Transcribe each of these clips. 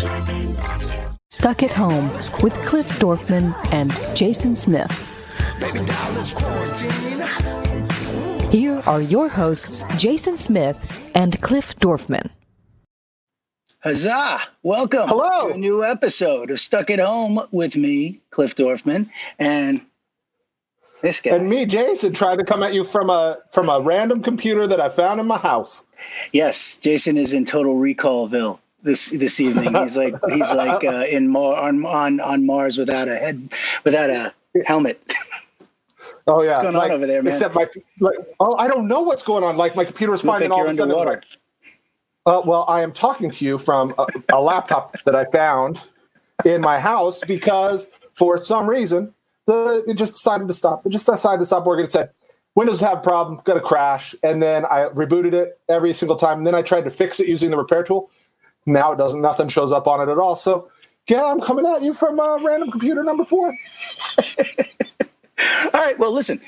Stuck at Home with Cliff Dorfman and Jason Smith. Here are your hosts, Jason Smith and Cliff Dorfman. Huzzah! Welcome Hello. to a new episode of Stuck at Home with me, Cliff Dorfman, and this guy. And me, Jason, trying to come at you from a from a random computer that I found in my house. Yes, Jason is in total recallville this this evening. He's like he's like uh, in Mar- on on on Mars without a head without a helmet. Oh yeah, What's going on over there, man? Except my like, oh, I don't know what's going on. Like my computer is finding like all of a sudden. Like, uh, well, I am talking to you from a, a laptop that I found in my house because for some reason the it just decided to stop. It just decided to stop working. It said Windows have a problem, got to crash, and then I rebooted it every single time. And then I tried to fix it using the repair tool. Now it doesn't. Nothing shows up on it at all. So yeah, I'm coming at you from uh, random computer number four. All right. Well, listen,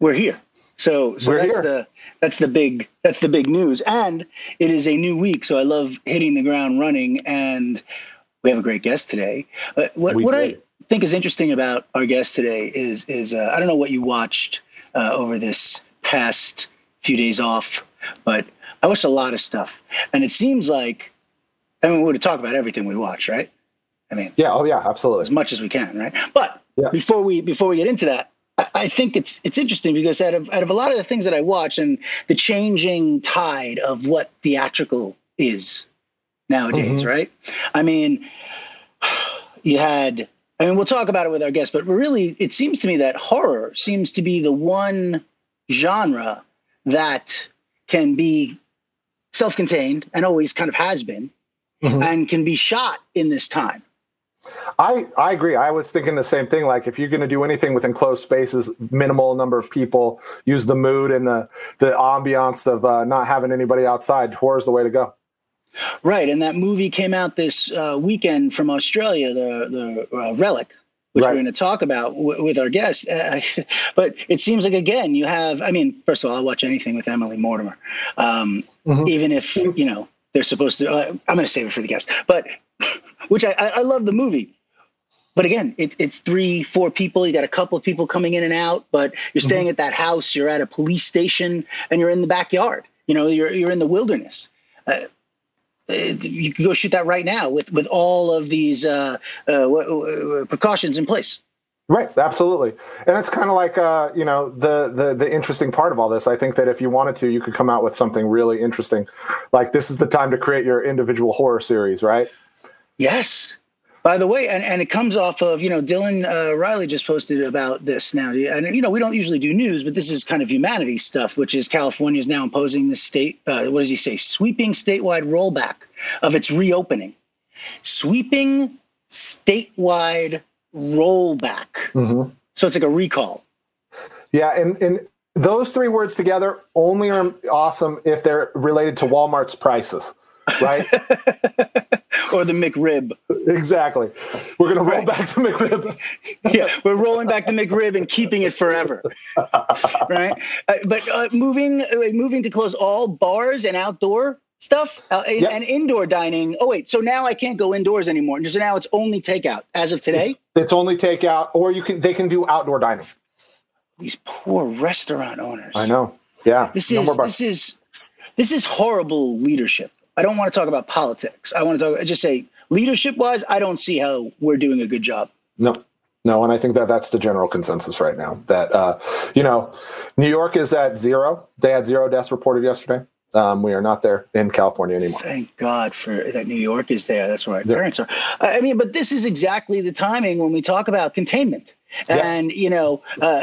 we're here. So, so We're that's here. the that's the big that's the big news, and it is a new week. So I love hitting the ground running, and we have a great guest today. Uh, what We what I think is interesting about our guest today is is uh, I don't know what you watched uh, over this past few days off, but I watched a lot of stuff, and it seems like I mean we're to talk about everything we watch, right? I mean, Yeah. Oh yeah. Absolutely. as much as we can, right? But Yeah. before we before we get into that, I, I think it's it's interesting because out of out of a lot of the things that I watch and the changing tide of what theatrical is nowadays, Mhm. right? I mean, you had. I mean, we'll talk about it with our guests, but really, it seems to me that horror seems to be the one genre that can be self-contained and always kind of has been, Mhm. and can be shot in this time. I, I agree. I was thinking the same thing. Like if you're going to do anything with enclosed spaces, minimal number of people, use the mood and the the ambiance of uh, not having anybody outside. Horror is the way to go. Right, and that movie came out this uh, weekend from Australia, the the uh, Relic, which Right. we're going to talk about w- with our guest. Uh, but it seems like again, you have. I mean, first of all, I'll watch anything with Emily Mortimer, um, Mhm. even if you know they're supposed to. Uh, I'm going to save it for the guest, but which I, I, love the movie. But again, it, it's three, four people. You got a couple of people coming in and out, but you're staying at that house. You're at a police station, and you're in the backyard. You know, you're you're in the wilderness. Uh, uh, you could go shoot that right now with with all of these uh, uh, w- w- precautions in place. Right, absolutely, and it's kind of like uh, you know the, the the interesting part of all this. I think that if you wanted to, you could come out with something really interesting. Like this is the time to create your individual horror series, right? Yes. By the way, and, and it comes off of, you know, Dylan uh, Riley just posted about this now. And, you know, we don't usually do news, but this is kind of humanity stuff, which is California is now imposing the state, uh, what does he say, sweeping statewide rollback of its reopening. Sweeping statewide rollback. Mm-hmm. So it's like a recall. Yeah, and and those three words together only are awesome if they're related to Walmart's prices, right? or the McRib. exactly. We're gonna roll Right. back to McRib. yeah, we're rolling back the McRib and keeping it forever, right? Uh, but uh, moving uh, moving to close all bars and outdoor stuff uh, and, Yep. and indoor dining. Oh wait, so now I can't go indoors anymore. So now it's only takeout as of today. It's only takeout, or you can they can do outdoor dining. These poor restaurant owners. I know. Yeah. This No is this is this is horrible leadership. I don't want to talk about politics. I want to talk. I just say leadership wise, I don't see how we're doing a good job. No, no, and I think that that's the general consensus right now. That uh, you know, New York is at zero. They had zero deaths reported yesterday. Um, we are not there in California anymore. Thank God for that. New York is there. That's where our Yeah. parents are. I mean, but this is exactly the timing when we talk about containment. Yeah. And you know, uh,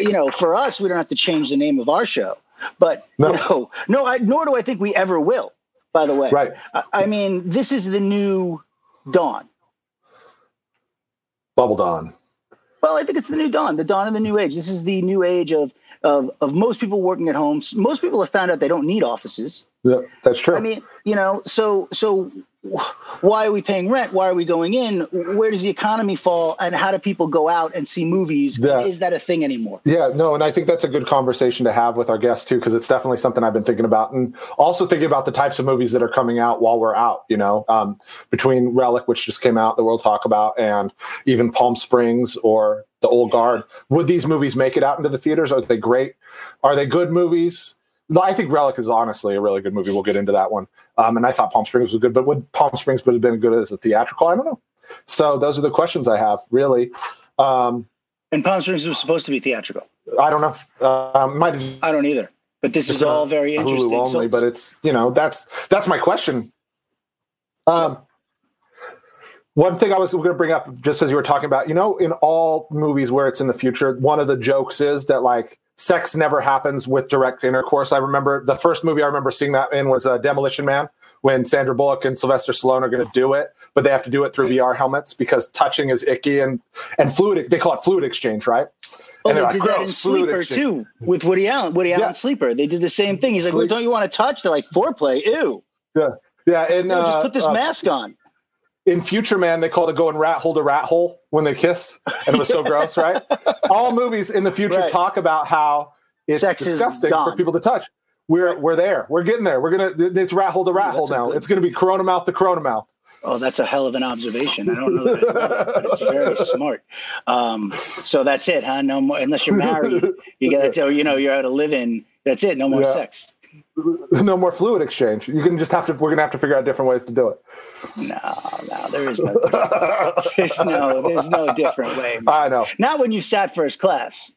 you know, for us, we don't have to change the name of our show. But No. you know, no, I, nor do I think we ever will. By the way, Right. I, I mean, this is the new dawn. Bubble Dawn. Well, I think it's the new dawn, the dawn of the new age. This is the new age of of of most people working at home. Most people have found out they don't need offices. Yeah, that's true. I mean, you know, so so why are we paying rent? Why are we going in? Where does the economy fall? And how do people go out and see movies? Yeah. Is that a thing anymore? Yeah, no, and I think that's a good conversation to have with our guests too, because it's definitely something I've been thinking about, and also thinking about the types of movies that are coming out while we're out. You know, um, between Relic, which just came out, that we'll talk about, and even Palm Springs or The Old Guard. Would these movies make it out into the theaters? Are they great? Are they good movies? I think Relic is honestly a really good movie. We'll get into that one. Um, and I thought Palm Springs was good, but would Palm Springs would have been good as a theatrical? I don't know. So those are the questions I have, really. Um, And Palm Springs was supposed to be theatrical. I don't know. Um, might have I don't either. But this is all very Hulu interesting. only, So, but it's you know that's that's my question. Um, one thing I was going to bring up, just as you were talking about, you know, in all movies where it's in the future, one of the jokes is that like sex never happens with direct intercourse. I remember the first movie I remember seeing that in was uh, Demolition Man, when Sandra Bullock and Sylvester Stallone are going to do it, but they have to do it through VR helmets because touching is icky and and fluid. They call it fluid exchange, right? oh, and they they're did like, that in Sleeper too with Woody Allen. Woody Yeah. Allen Sleeper. They did the same thing. He's like, well, don't you want to touch? They're like, foreplay. Ew. Yeah, yeah. and No, just uh, put this uh, mask on. In Future Man, they called it go and rat hold a rat hole when they kiss, and it was so gross, right? All movies in the future Right. talk about how it's Sex is disgusting for people to touch. We're we're there. We're getting there. We're gonna. It's rat hold to rat hole now. good- It's gonna be Corona mouth to Corona mouth. Oh, that's a hell of an observation. I don't know that, but it's very smart. Um, so that's it, huh? No more, unless you're married, you got to, you know, you're out of living. That's it. No more Yeah. sex. no more fluid exchange. You can just have to. We're gonna have to figure out different ways to do it. No, no, there is no, there's no, there's no different way. I know. Not when you sat first class.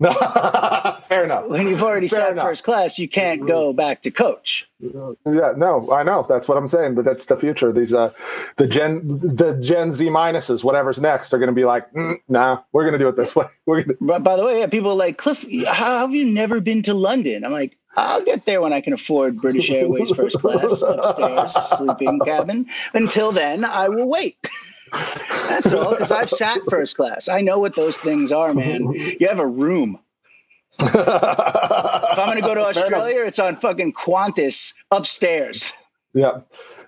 No, Fair enough. When you've already Fair sat enough. first class, you can't go back to coach. Yeah, no, I know. That's what I'm saying. But that's the future. These uh, the Gen the Gen Z minuses, whatever's next, are going to be like, mm, nah, we're going to do it this way. We're gonna, But by the way, yeah, people are like Cliff. How have you never been to London? I'm like, I'll get there when I can afford British Airways first class upstairs sleeping cabin. Until then, I will wait. That's all. Because I've sat first class. I know what those things are, man. You have a room. If I'm going to go to Australia, it's on fucking Qantas upstairs. Yeah,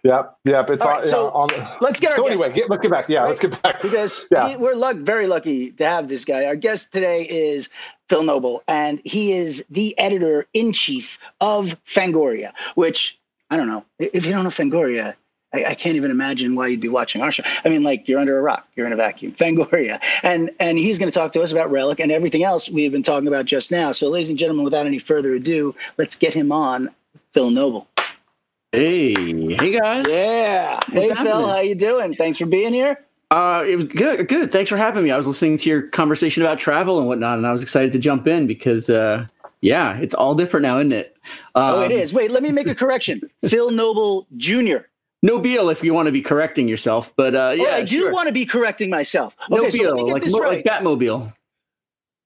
yeah, yeah. It's All on, right, so on, let's get our so anyway, get, let's get back. Yeah, Right. let's get back. because Yeah. we, we're luck, very lucky to have this guy. Our guest today is Phil Noble, and he is the editor in chief of Fangoria, which I don't know. If you don't know Fangoria, I, I can't even imagine why you'd be watching our show. I mean, like you're under a rock, you're in a vacuum. Fangoria, and and he's going to talk to us about Relic and everything else we've been talking about just now. So, ladies and gentlemen, without any further ado, let's get him on. Phil Noble. Hey, hey guys. Yeah. hey, happening? Phil, how you doing? Thanks for being here. Uh, it was good. Good. Thanks for having me. I was listening to your conversation about travel and whatnot, and I was excited to jump in because, uh, yeah, it's all different now, isn't it? Oh, it Um. Wait, let me make a correction. Phil Nobile Jr. No Beal if you want to be correcting yourself, but uh, yeah, oh, I do sure. want to be correcting myself. no Okay, so Beal, like, right. like Batmobile.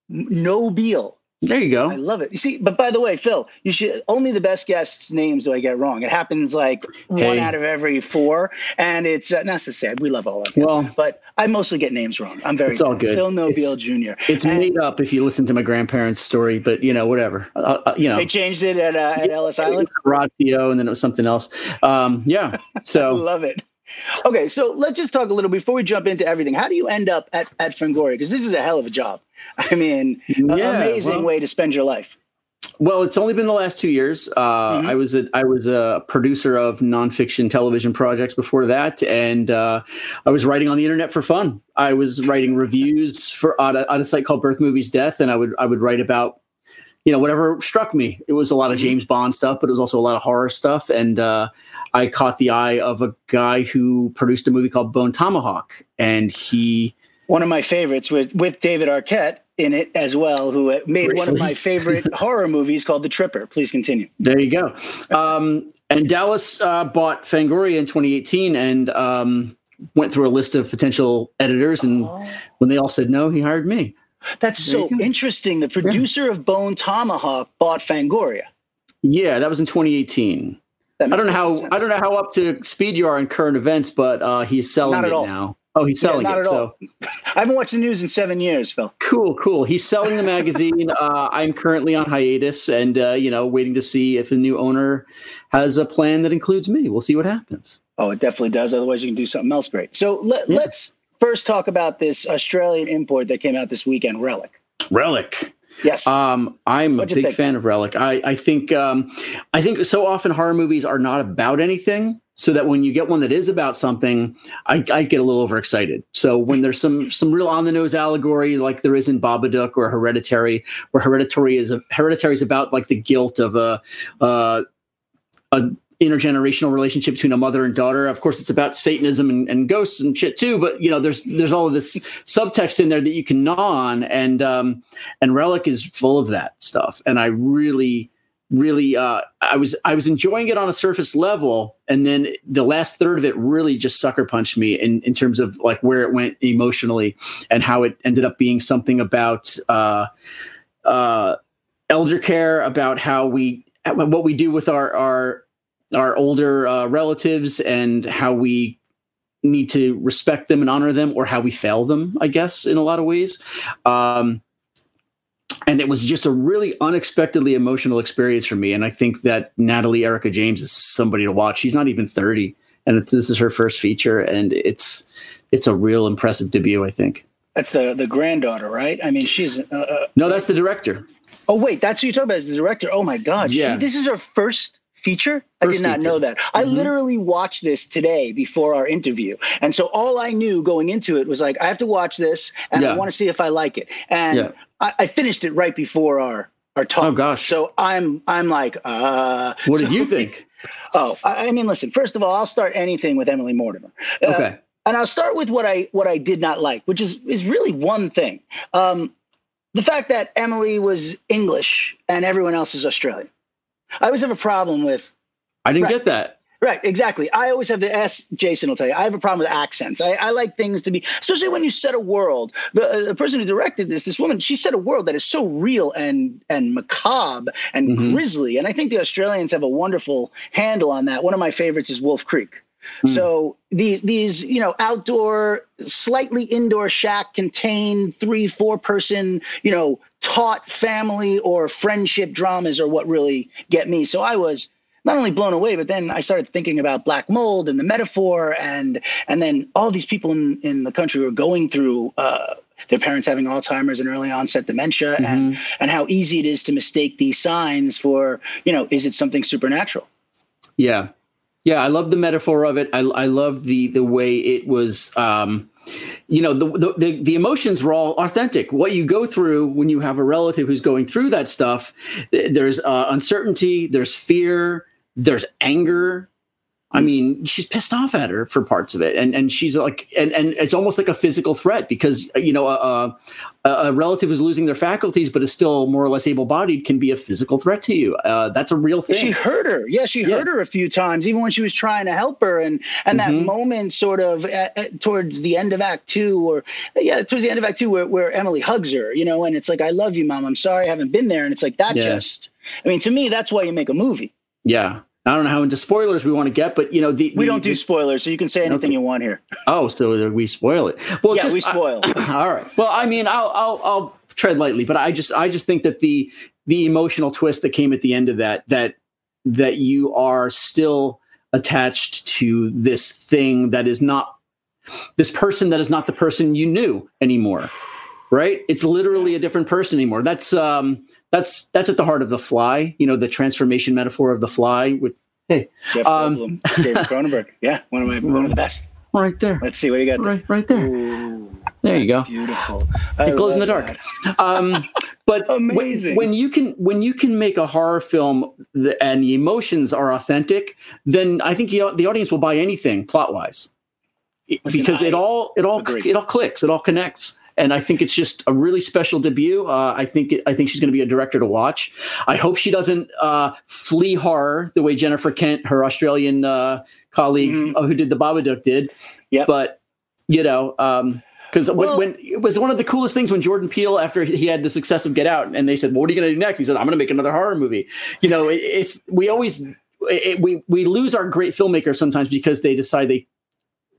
no Beal. There you go. I love it. You see, but by the way, Phil, you should only the best guests' names do I get wrong. It happens like one out of every four, and it's uh, not to say we love all of guests, Well- but I mostly get names wrong. I'm very It's all good. Phil Nobile It's- Jr. It's And made up if you listen to my grandparents' story, but you know, whatever. Uh, uh, you know, They changed it at uh, at Ellis Island. Horatio, and then it was something else. Um, yeah. I So love it. Okay, so let's just talk a little before we jump into everything. How do you end up at at Fangoria? Because this is a hell of a job. I mean, Yeah, amazing well- way to spend your life. Well, it's only been the last two years. Uh, Mhm. I was a, I was a producer of nonfiction television projects before that, and uh, I was writing on the internet for fun. I was writing reviews for on a, on a site called Birth Movies Death, and I would I would write about you know whatever struck me. It was a lot of Mhm. James Bond stuff, but it was also a lot of horror stuff. And uh, I caught the eye of a guy who produced a movie called Bone Tomahawk, and he one of my favorites with with David Arquette in it as well, who made one of my favorite horror movies called The Tripper. Please continue. There you go. Um, and Dallas uh, bought Fangoria in 2018 and um, went through a list of potential editors. And when they all said no, he hired me. That's There so interesting. The producer of Bone Tomahawk bought Fangoria. Yeah, that was in 2018. I don't know how sense. I don't know how up to speed you are in current events, but uh, he's selling it all. now. Oh, he's selling not it. at So all. I haven't watched the news in seven years, Phil. Cool, cool. He's selling the magazine. uh, I'm currently on hiatus, and uh, you know, waiting to see if the new owner has a plan that includes me. We'll see what happens. Oh, it definitely does. Otherwise, you can do something else great. So let, Yeah. let's first talk about this Australian import that came out this weekend, Relic. Relic. Yes. Um, I'm What'd a big think? fan of Relic. I, I think um, I think so often horror movies are not about anything. So that when you get one that is about something, I, I get a little overexcited. So when there's some some real on the nose allegory, like there is in Babadook or Hereditary, where Hereditary is a, Hereditary is about like the guilt of a uh, a intergenerational relationship between a mother and daughter. Of course, it's about Satanism and, and ghosts and shit too. But you know, there's there's all of this subtext in there that you can gnaw on, and um, and Relic is full of that stuff. And I really, really, uh, I was I was enjoying it on a surface level, and then the last third of it really just sucker punched me in in terms of like where it went emotionally and how it ended up being something about uh, uh, elder care, about how we what we do with our our our older uh, relatives and how we need to respect them and honor them or how we fail them i guess in a lot of ways um, and it was just a really unexpectedly emotional experience for me and i think that natalie erika james is somebody to watch she's not even 30 and it's, this is her first feature and it's it's a real impressive debut i think That's the the granddaughter, right? I mean, she's. Uh, uh, no that's the director oh wait, that's who you're talking about as the director. Oh my God, Yeah. she, this is her first feature. I First did not feature. know that. I Mhm. literally watched this today before our interview, and so all I knew going into it was like, I have to watch this, and I want to see if I like it. And Yeah. I, I finished it right before our our talk. Oh, gosh. So I'm I'm like, uh. what did you think Oh, I, I mean, listen. First of all, I'll start anything with Emily Mortimer. Uh, okay and I'll start with what I what I did not like, which is is really one thing. Um, the fact that Emily was English and everyone else is Australian. I always have a problem with i didn't Right. get that right, exactly. I always have the S. Jason will tell you I have a problem with accents. I, I like things to be, especially when you set a world. The, uh, the person who directed this, this woman, she set a world that is so real and and macabre and Mhm. grisly. And I think the Australians have a wonderful handle on that. One of my favorites is Wolf Creek. Hmm. So these these you know outdoor, slightly indoor shack contained three four person you know taut family or friendship dramas are what really get me. So I was not only blown away, but then I started thinking about black mold and the metaphor, and and then all these people in in the country were going through. Uh, their parents having Alzheimer's and early onset dementia, and and how easy it is to mistake these signs for you know is it something supernatural? Yeah, yeah, I love the metaphor of it. I I love the the way it was. Um, you know, the, the the emotions were all authentic. What you go through when you have a relative who's going through that stuff, there's uh, uncertainty, there's fear, there's anger. I mean, she's pissed off at her for parts of it, and and she's like, and and it's almost like a physical threat because you know a, a, a relative who's losing their faculties but is still more or less able-bodied can be a physical threat to you. Uh, that's a real thing. She hurt her. Yeah, she Yeah. hurt her a few times, even when she was trying to help her. And and that Mhm. moment, sort of at, at- towards the end of Act Two, or yeah, towards the end of Act Two, where, where Emily hugs her, you know, and it's like, "I love you, mom. I'm sorry I haven't been there." And it's like that. Yeah. Just, I mean, to me, that's why you make a movie. Yeah. I don't know how into spoilers we want to get, but you know, the We the- don't do the- spoilers, so you can say anything Okay. you want here. oh, so we spoil it. Well, yeah, just- we spoil. I- all right. Well, I mean, I'll, I'll I'll tread lightly, but I just I just think that the the emotional twist that came at the end of that that that you are still attached to this thing that is not this person that is not the person you knew anymore right it's literally a different person anymore that's um that's that's at the heart of the fly you know the transformation metaphor of the fly with hey Jeff Um, Goldblum, David Cronenberg. Yeah, one of my one of the best. right there Let's see what you got. There. right right there Ooh, There you go. Beautiful. I it glows in the dark um but when- Amazing. When, you can when you can make a horror film th- and the emotions are authentic then i think the, the audience will buy anything plot wise Listen, because it all it all agree. it all clicks it all connects and I think it's just a really special debut. Uh, I think I think she's going to be a director to watch. I hope she doesn't uh, flee horror the way Jennifer Kent, her Australian uh, colleague uh, who did the Babadook, did. Yep. But you know, because Well- when, when it was one of the coolest things when Jordan Peele, after he had the success of Get Out, and they said, well, "What are you going to do next?" He said, "I'm going to make another horror movie." You know, it, it's we always it, we we lose our great filmmakers sometimes because they decide they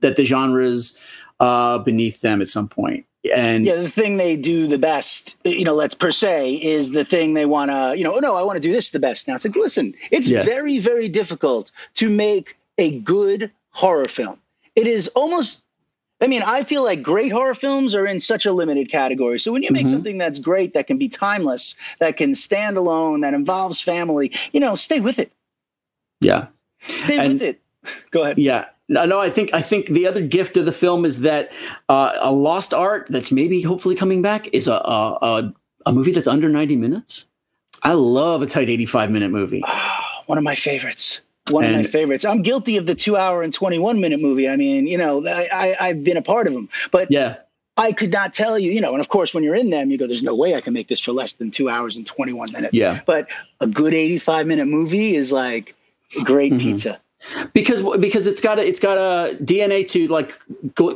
that the genres uh, beneath them at some point. And yeah, the thing they do the best, you know, let's per se, is the thing they want to, you know, oh no, I want to do this the best now. It's like, listen, it's Yeah. very, very difficult to make a good horror film. It is almost, I mean, I feel like great horror films are in such a limited category. So when you make Mhm. something that's great, that can be timeless, that can stand alone, that involves family, you know, stay with it. yeah, Stay And- with it. Go ahead. yeah. No, no, I think I think the other gift of the film is that uh, a lost art that's maybe hopefully coming back is a a, a a movie that's under ninety minutes. I love a tight eighty-five minute movie. one of my favorites. One of my favorites. I'm guilty of the two hour and 21 minute movie. I mean, you know, I, I, I've been a part of them, but Yeah, I could not tell you, you know, and of course, when you're in them, you go, there's no way I can make this for less than two hours and 21 minutes. Yeah. But a good 85 minute movie is like great Mhm. pizza. Because because it's got a it's got a DNA to like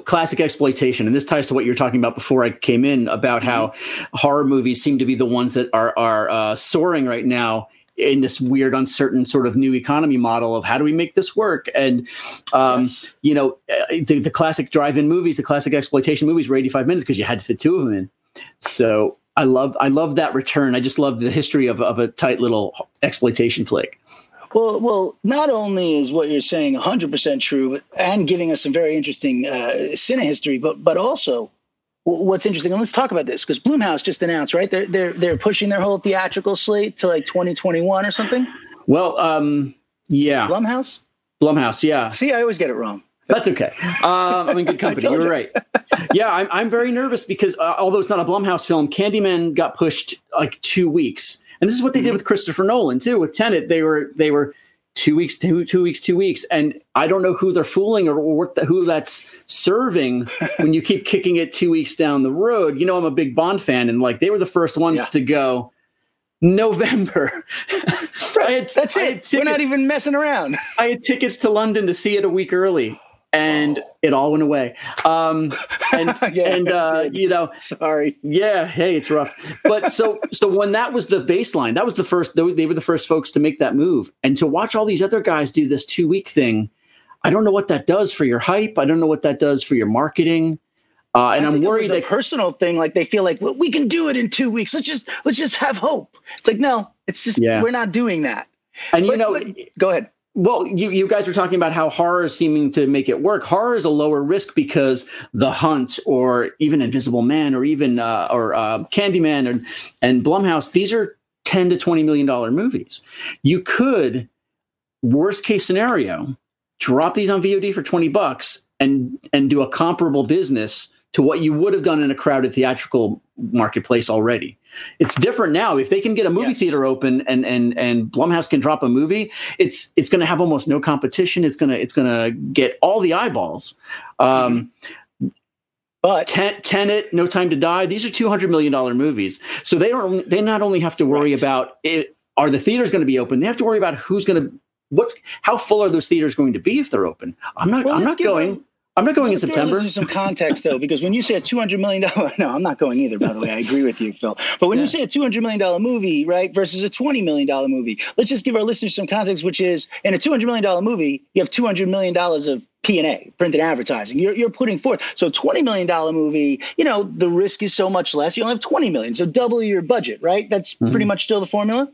classic exploitation, and this ties to what you were talking about before I came in about how horror movies seem to be the ones that are are uh, soaring right now in this weird, uncertain sort of new economy model of how do we make this work? And um, Yes. you know, uh, the, the classic drive-in movies, the classic exploitation movies were 85 minutes because you had to fit two of them in. So I love I love that return. I just love the history of of a tight little exploitation flick. Well, well, not only is what you're saying 100% true, but, and giving us some very interesting uh, cine history, but but also w- what's interesting, and let's talk about this because Bloomhouse just announced, right? They're they're they're pushing their whole theatrical slate to like 2021 or something. Well, um, yeah, Blumhouse. Blumhouse, yeah. See, I always get it wrong. That's okay. Um, I'm in good company. You're you. right. Yeah, I'm, I'm very nervous because uh, although it's not a Blumhouse film, Candyman got pushed like two weeks, and this is what they did mm-hmm. with Christopher Nolan too. With Tenet, they were they were two weeks, two two weeks, two weeks, and I don't know who they're fooling or, the, who that's serving when you keep kicking it two weeks down the road. You know, I'm a big Bond fan, and like they were the first ones Yeah. to go. November. I had- That's it. We're not even messing around. I had tickets to London to see it a week early, and it all went away. Um, and Yeah, and uh, you know, Sorry. yeah, hey, it's rough. But so so when that was the baseline, that was the first. They they were the first folks to make that move, and to watch all these other guys do this two week thing. I don't know what that does for your hype. I don't know what that does for your marketing. Uh, and I I'm worried that personal thing. Like they feel like well, we can do it in two weeks. Let's just let's just have hope. It's like no, it's just Yeah. we're not doing that. and you know but- go ahead. Well, you, you guys were talking about how horror is seeming to make it work. Horror is a lower risk because The Hunt or even Invisible Man or even uh, or uh, Candyman and and Blumhouse. These are ten to twenty million dollar movies. You could, worst case scenario, drop these on VOD for twenty bucks and and do a comparable business to what you would have done in a crowded theatrical marketplace already. It's different now. If they can get a movie Yes. theater open and and and Blumhouse can drop a movie, it's it's going to have almost no competition. It's gonna it's gonna get all the eyeballs. Um, But Ten, Tenet, No Time to Die. These are two hundred million dollar movies, so they don't. They not only have to worry Right. about it, are the theaters going to be open. They have to worry about who's going to what's how full are those theaters going to be if they're open. I'm not. well, I'm not going. them- I'm not going in let's give our September. listeners some context though, because when you say a two hundred million dollar, no, I'm not going either. By the way, I agree with you, Phil. But when Yeah. you say a two hundred million dollar movie, right, versus a twenty million dollar movie, let's just give our listeners some context. Which is, in a two hundred million dollar movie, you have two hundred million dollars of P and A, printed advertising. You're you're putting forth. So twenty million dollar movie, you know, the risk is so much less. You only have twenty million, so double your budget, right? That's Mhm. pretty much still the formula.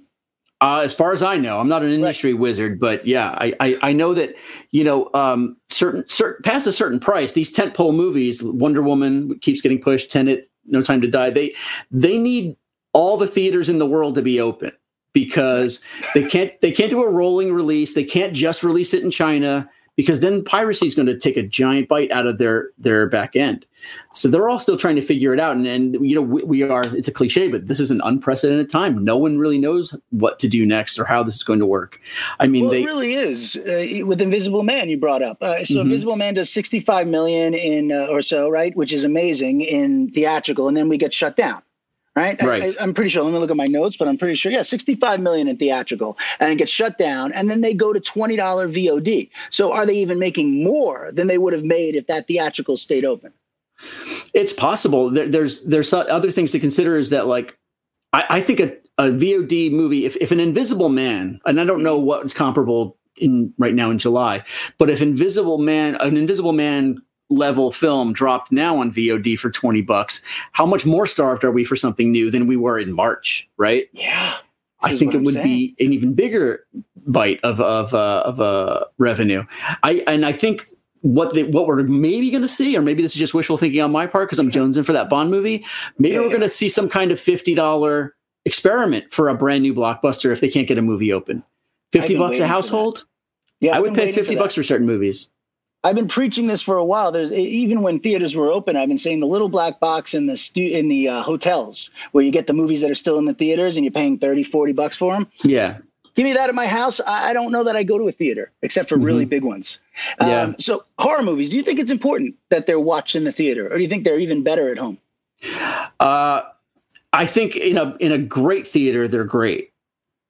Uh, as far as I know, I'm not an industry wizard, but yeah, I, I, I know that you know um, certain certain past a certain price, these tentpole movies, Wonder Woman keeps getting pushed, Tenet, No Time to Die, they they need all the theaters in the world to be open because they can't they can't do a rolling release, they can't just release it in China because then piracy is going to take a giant bite out of their their back end. So they're all still trying to figure it out, and and you know we, we are. It's a cliche, but this is an unprecedented time. No one really knows what to do next or how this is going to work. I mean, well, they it really is uh, with Invisible Man. You brought up uh, so Mhm. Invisible Man does 65 million in uh, or so, right? Which is amazing in theatrical, and then we get shut down. Right, Right. I, am pretty sure. Let me look at my notes, but I'm pretty sure. Yeah, 65 million in theatrical, and it gets shut down, and then they go to 20 dollar VOD. So are they even making more than they would have made if that theatrical stayed open? it's possible. There, there's there's other things to consider. Is that like I, I think a, a VOD movie, if if an Invisible Man, and I don't know mm-hmm. what's comparable in right now in July, but if Invisible Man, an Invisible Man level film dropped now on VOD for 20 bucks, how much more starved are we for something new than we were in March, right? Yeah. I think it I'm would saying. be an even bigger bite of of uh, of uh, revenue. I and I think what the, what we're maybe going to see, or maybe this is just wishful thinking on my part because I'm jonesing for that Bond movie. Maybe yeah, we're yeah. going to see some kind of fifty dollar experiment for a brand new blockbuster if they can't get a movie open. Fifty bucks a household. Yeah, I would pay fifty bucks for certain movies. I've been preaching this for a while. There's even when theaters were open, I've been saying the little black box in the stu- in the uh, hotels where you get the movies that are still in the theaters and you're paying 30, 40 bucks for them. Yeah. Give me that at my house. I don't know that I go to a theater except for mm-hmm. really big ones. Yeah. Um, so horror movies, do you think it's important that they're watched in the theater or do you think they're even better at home? Uh, I think in a, in a great theater, they're great.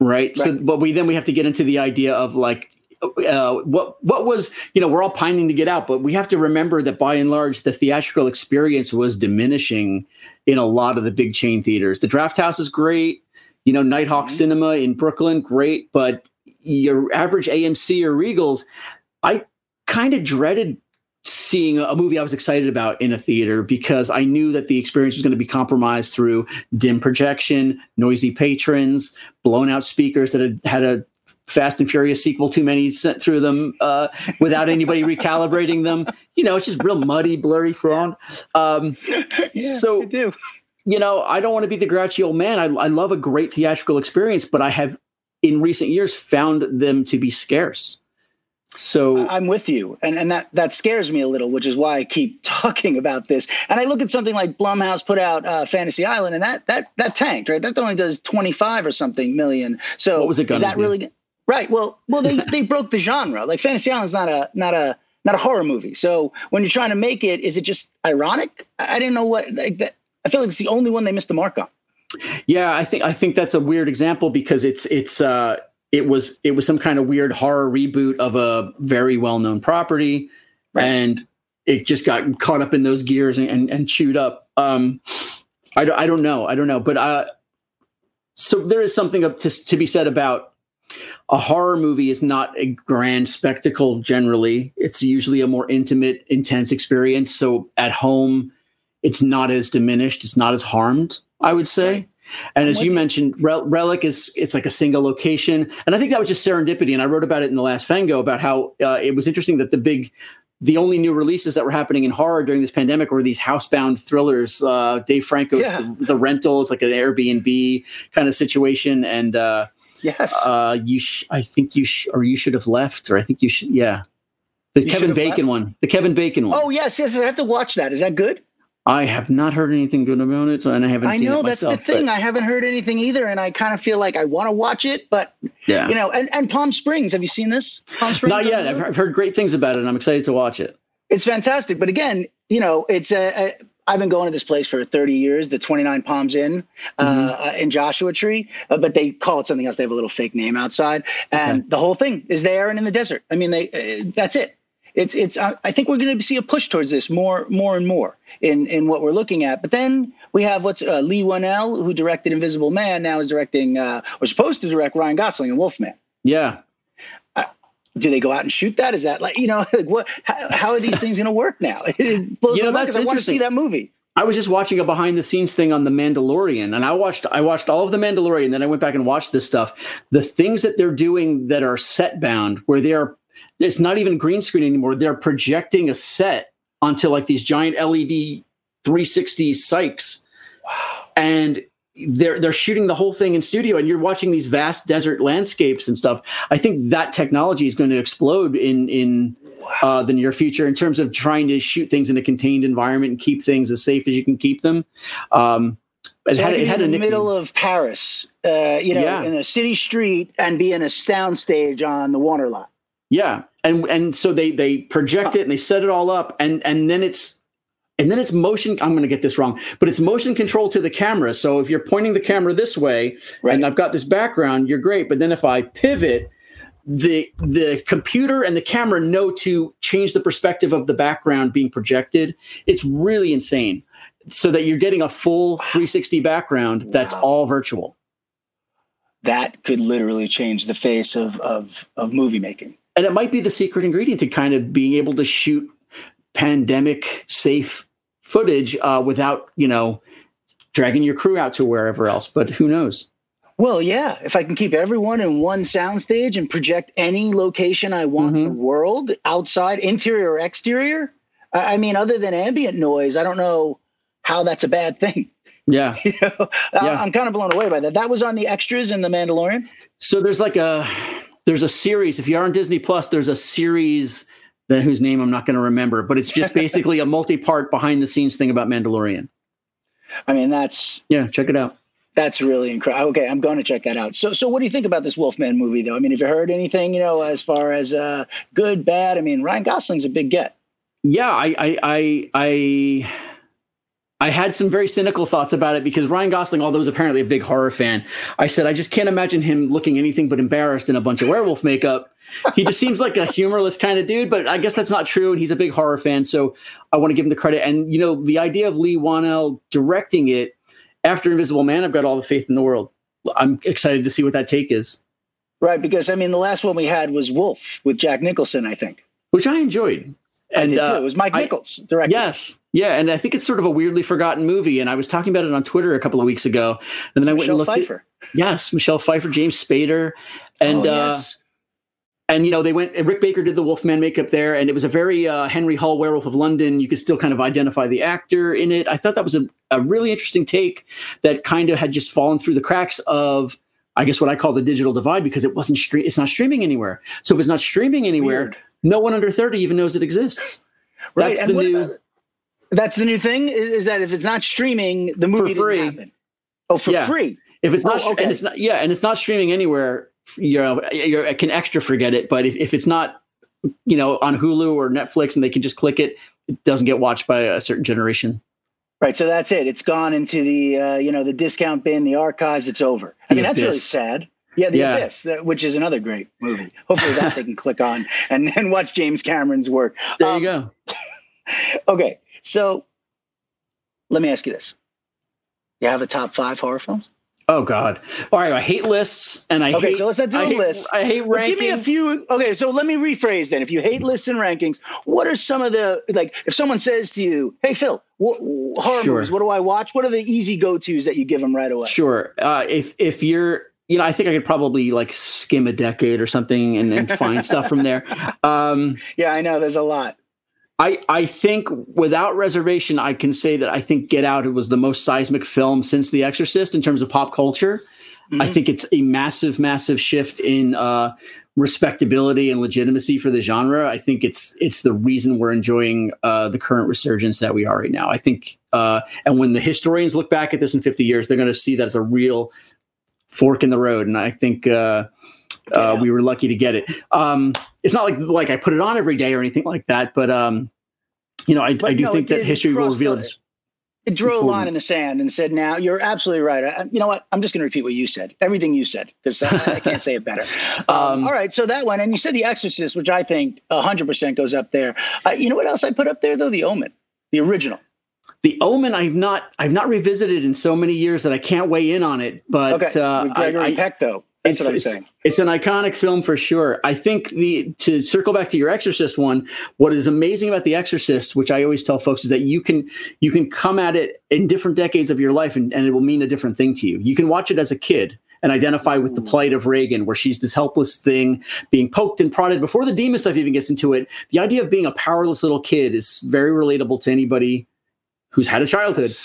Right? right. So, but we, then we have to get into the idea of like, uh, what what was you know we're all pining to get out, but we have to remember that by and large the theatrical experience was diminishing in a lot of the big chain theaters. The Draft House is great, you know, Nighthawk mm-hmm. Cinema in Brooklyn, great, but your average AMC or Regals, I kind of dreaded seeing a movie I was excited about in a theater because I knew that the experience was going to be compromised through dim projection, noisy patrons, blown out speakers that had had a Fast and Furious sequel too many sent through them uh, without anybody recalibrating them. You know, it's just real muddy, blurry sound. Um, yeah, so, you know, I don't want to be the grouchy old man. I, I love a great theatrical experience, but I have in recent years found them to be scarce. So I'm with you, and and that that scares me a little, which is why I keep talking about this. And I look at something like Blumhouse put out uh, Fantasy Island, and that that that tanked, right? That only does 25 or something million. So what was it going is that do? really? Right. Well, well, they they broke the genre. Like Fantasy Island's not a not a not a horror movie. So when you're trying to make it, is it just ironic? I didn't know what. Like, that, I feel like it's the only one they missed the mark on. Yeah, I think I think that's a weird example because it's it's uh it was it was some kind of weird horror reboot of a very well known property, right. and it just got caught up in those gears and and, and chewed up. Um, I don't I don't know I don't know, but uh, so there is something to to be said about a horror movie is not a grand spectacle generally. It's usually a more intimate, intense experience. So at home, it's not as diminished, it's not as harmed, I would say. And as you mentioned, Rel- Relic is it's like a single location, and I think that was just serendipity. And I wrote about it in the last Fango about how uh, it was interesting that the big, the only new releases that were happening in horror during this pandemic were these housebound thrillers. Uh, Dave Franco's yeah. the, the Rentals, like an Airbnb kind of situation, and uh, Yes. Uh, you, sh- I think you, sh- or you should have left, or I think you should, yeah. The you Kevin Bacon left? one. The Kevin Bacon one. Oh yes, yes. I have to watch that. Is that good? I have not heard anything good about it, and I haven't. Seen it. I know that's myself, the thing. But... I haven't heard anything either, and I kind of feel like I want to watch it, but yeah, you know. And, and Palm Springs, have you seen this? Palm Springs. Not yet. I've heard great things about it, and I'm excited to watch it. It's fantastic, but again, you know, it's a, a I've been going to this place for 30 years, the 29 Palms Inn uh, mm-hmm. in Joshua Tree, uh, but they call it something else. They have a little fake name outside, and okay. the whole thing is there and in the desert. I mean, they uh, that's it. It's it's. I think we're going to see a push towards this more, more and more in in what we're looking at. But then we have what's uh, Leigh Whannell, who directed Invisible Man, now is directing uh, or supposed to direct Ryan Gosling and Wolfman. Yeah, do they go out and shoot that? Is that like you know like what? How, how are these things going to work now? It blows you know, my mind I want to see that movie. I was just watching a behind the scenes thing on The Mandalorian, and I watched I watched all of The Mandalorian. Then I went back and watched this stuff. The things that they're doing that are set bound, where they're it's not even green screen anymore. They're projecting a set onto like these giant LED 360 cycs, wow. and they're they're shooting the whole thing in studio and you're watching these vast desert landscapes and stuff i think that technology is going to explode in in uh, the near future in terms of trying to shoot things in a contained environment and keep things as safe as you can keep them um, it so had, it had in the middle of Paris, uh, you know, yeah. in a city street, and be in a sound stage on the water lot. Yeah, and and so they they project it and they set it all up, and and then it's and then it's motion i'm going to get this wrong but it's motion control to the camera. So if you're pointing the camera this way right. and i've got this background you're great. But then if i pivot the the computer and the camera know to change the perspective of the background being projected. It's really insane. So that you're getting a full 360 background that's wow. all virtual. That could literally change the face of, of of movie making. And it might be the secret ingredient to kind of being able to shoot pandemic safe footage uh, without you know dragging your crew out to wherever else. But who knows? Well, yeah. If I can keep everyone in one soundstage and project any location I want in the world, outside, interior or exterior, I, I mean, other than ambient noise, I don't know how that's a bad thing. Yeah. You know, Yeah. I'm kind of blown away by that. That was on the extras in The Mandalorian. So there's like a there's a series. If you are on Disney Plus, there's a series that whose name I'm not going to remember, but it's just basically a multi-part behind the scenes thing about Mandalorian. I mean, that's Yeah, check it out. that's really incredible. Okay, I'm going to check that out. So, so what do you think about this Wolfman movie, though? I mean, have you heard anything, you know, as far as uh, good, bad? I mean, Ryan Gosling's a big get. Yeah, I I I I I had some very cynical thoughts about it because Ryan Gosling, although he's apparently a big horror fan, I said I just can't imagine him looking anything but embarrassed in a bunch of werewolf makeup. He just seems like a humorless kind of dude, but I guess that's not true. And he's a big horror fan, so I want to give him the credit. And you know, the idea of Leigh Whannell directing it after Invisible Man, I've got all the faith in the world. I'm excited to see what that take is, Right, because I mean, the last one we had was Wolf with Jack Nicholson, I think. which I enjoyed. I And too. uh, It was Mike I- Nichols directing. Yes. Yeah. And I think it's sort of a weirdly forgotten movie. And I was talking about it on Twitter a couple of weeks ago. And then I went and looked Pfeiffer. at yes, Michelle Pfeiffer, James Spader. And oh, uh and you know, they went Rick Baker did the Wolfman makeup there, and it was a very uh Henry Hull Werewolf of London. You could still kind of identify the actor in it. I thought that was a, a really interesting take that kind of had just fallen through the cracks of I guess what I call the digital divide because it wasn't stream it's not streaming anywhere. So if it's not streaming anywhere, Weird. no one under 30 even knows it exists. Right, That's and the new about- that's the new thing is, is that if it's not streaming, the movie for free. Oh, for Yeah. free. If it's not, Oh, okay. and it's not, yeah, and it's not streaming anywhere. You know, you can extra forget it. But if, if it's not, you know, on Hulu or Netflix, and they can just click it, it doesn't get watched by a certain generation. Right, so that's it. It's gone into the uh, you know the discount bin, the archives. It's over. I The mean, that's really sad. Yeah, the Yeah. abyss, that, which is another great movie. Hopefully, that they can click on and then watch James Cameron's work. There Um, you go. Okay, so let me ask you this: You have a top five horror films? Oh God! All right, I hate lists, and I Okay, hate. so let's not do I a list. I hate But ranking. Give me a few. Okay, so let me rephrase then. If you hate lists and rankings, what are some of the like? If someone says to you, "Hey Phil, what, horror Sure. movies? What do I watch?" What are the easy go tos that you give them right away? Sure. Uh, if if you're, you know, I think I could probably like skim a decade or something and, and find stuff from there. Um, Yeah, I know. There's a lot. I, I think without reservation, I can say that I think Get Out was the most seismic film since The Exorcist in terms of pop culture. I Mhm. think it's a massive, massive shift in uh, respectability and legitimacy for the genre. I think it's it's the reason we're enjoying uh, the current resurgence that we are right now. I think, uh, and when the historians look back at this in 50 years, they're going to see that as a real fork in the road. And I think uh, uh, Yeah. we were lucky to get it. Um, it's not like like I put it on every day or anything like that, but um, you know, I, I do no, think that history will reveal this. It drew a line in the sand and said, "Now you're absolutely right." I, you know what? I'm just going to repeat what you said. Everything you said because I, I can't say it better. Um, Um, all right, so that one, and you said The Exorcist, which I think 100 percent goes up there. Uh, you know what else I put up there though? The Omen, the original. The Omen, I've not I've not revisited in so many years that I can't weigh in on it. But Okay, uh, with Gregory I- Peck though. That's it's, what I'm it's- saying. It's an iconic film for sure. I think the to circle back to your Exorcist one, what is amazing about the Exorcist, which I always tell folks, is that you can you can come at it in different decades of your life, and, and it will mean a different thing to you. You can watch it as a kid and identify with the plight of Regan, where she's this helpless thing being poked and prodded before the demon stuff even gets into it. The idea of being a powerless little kid is very relatable to anybody who's had a childhood.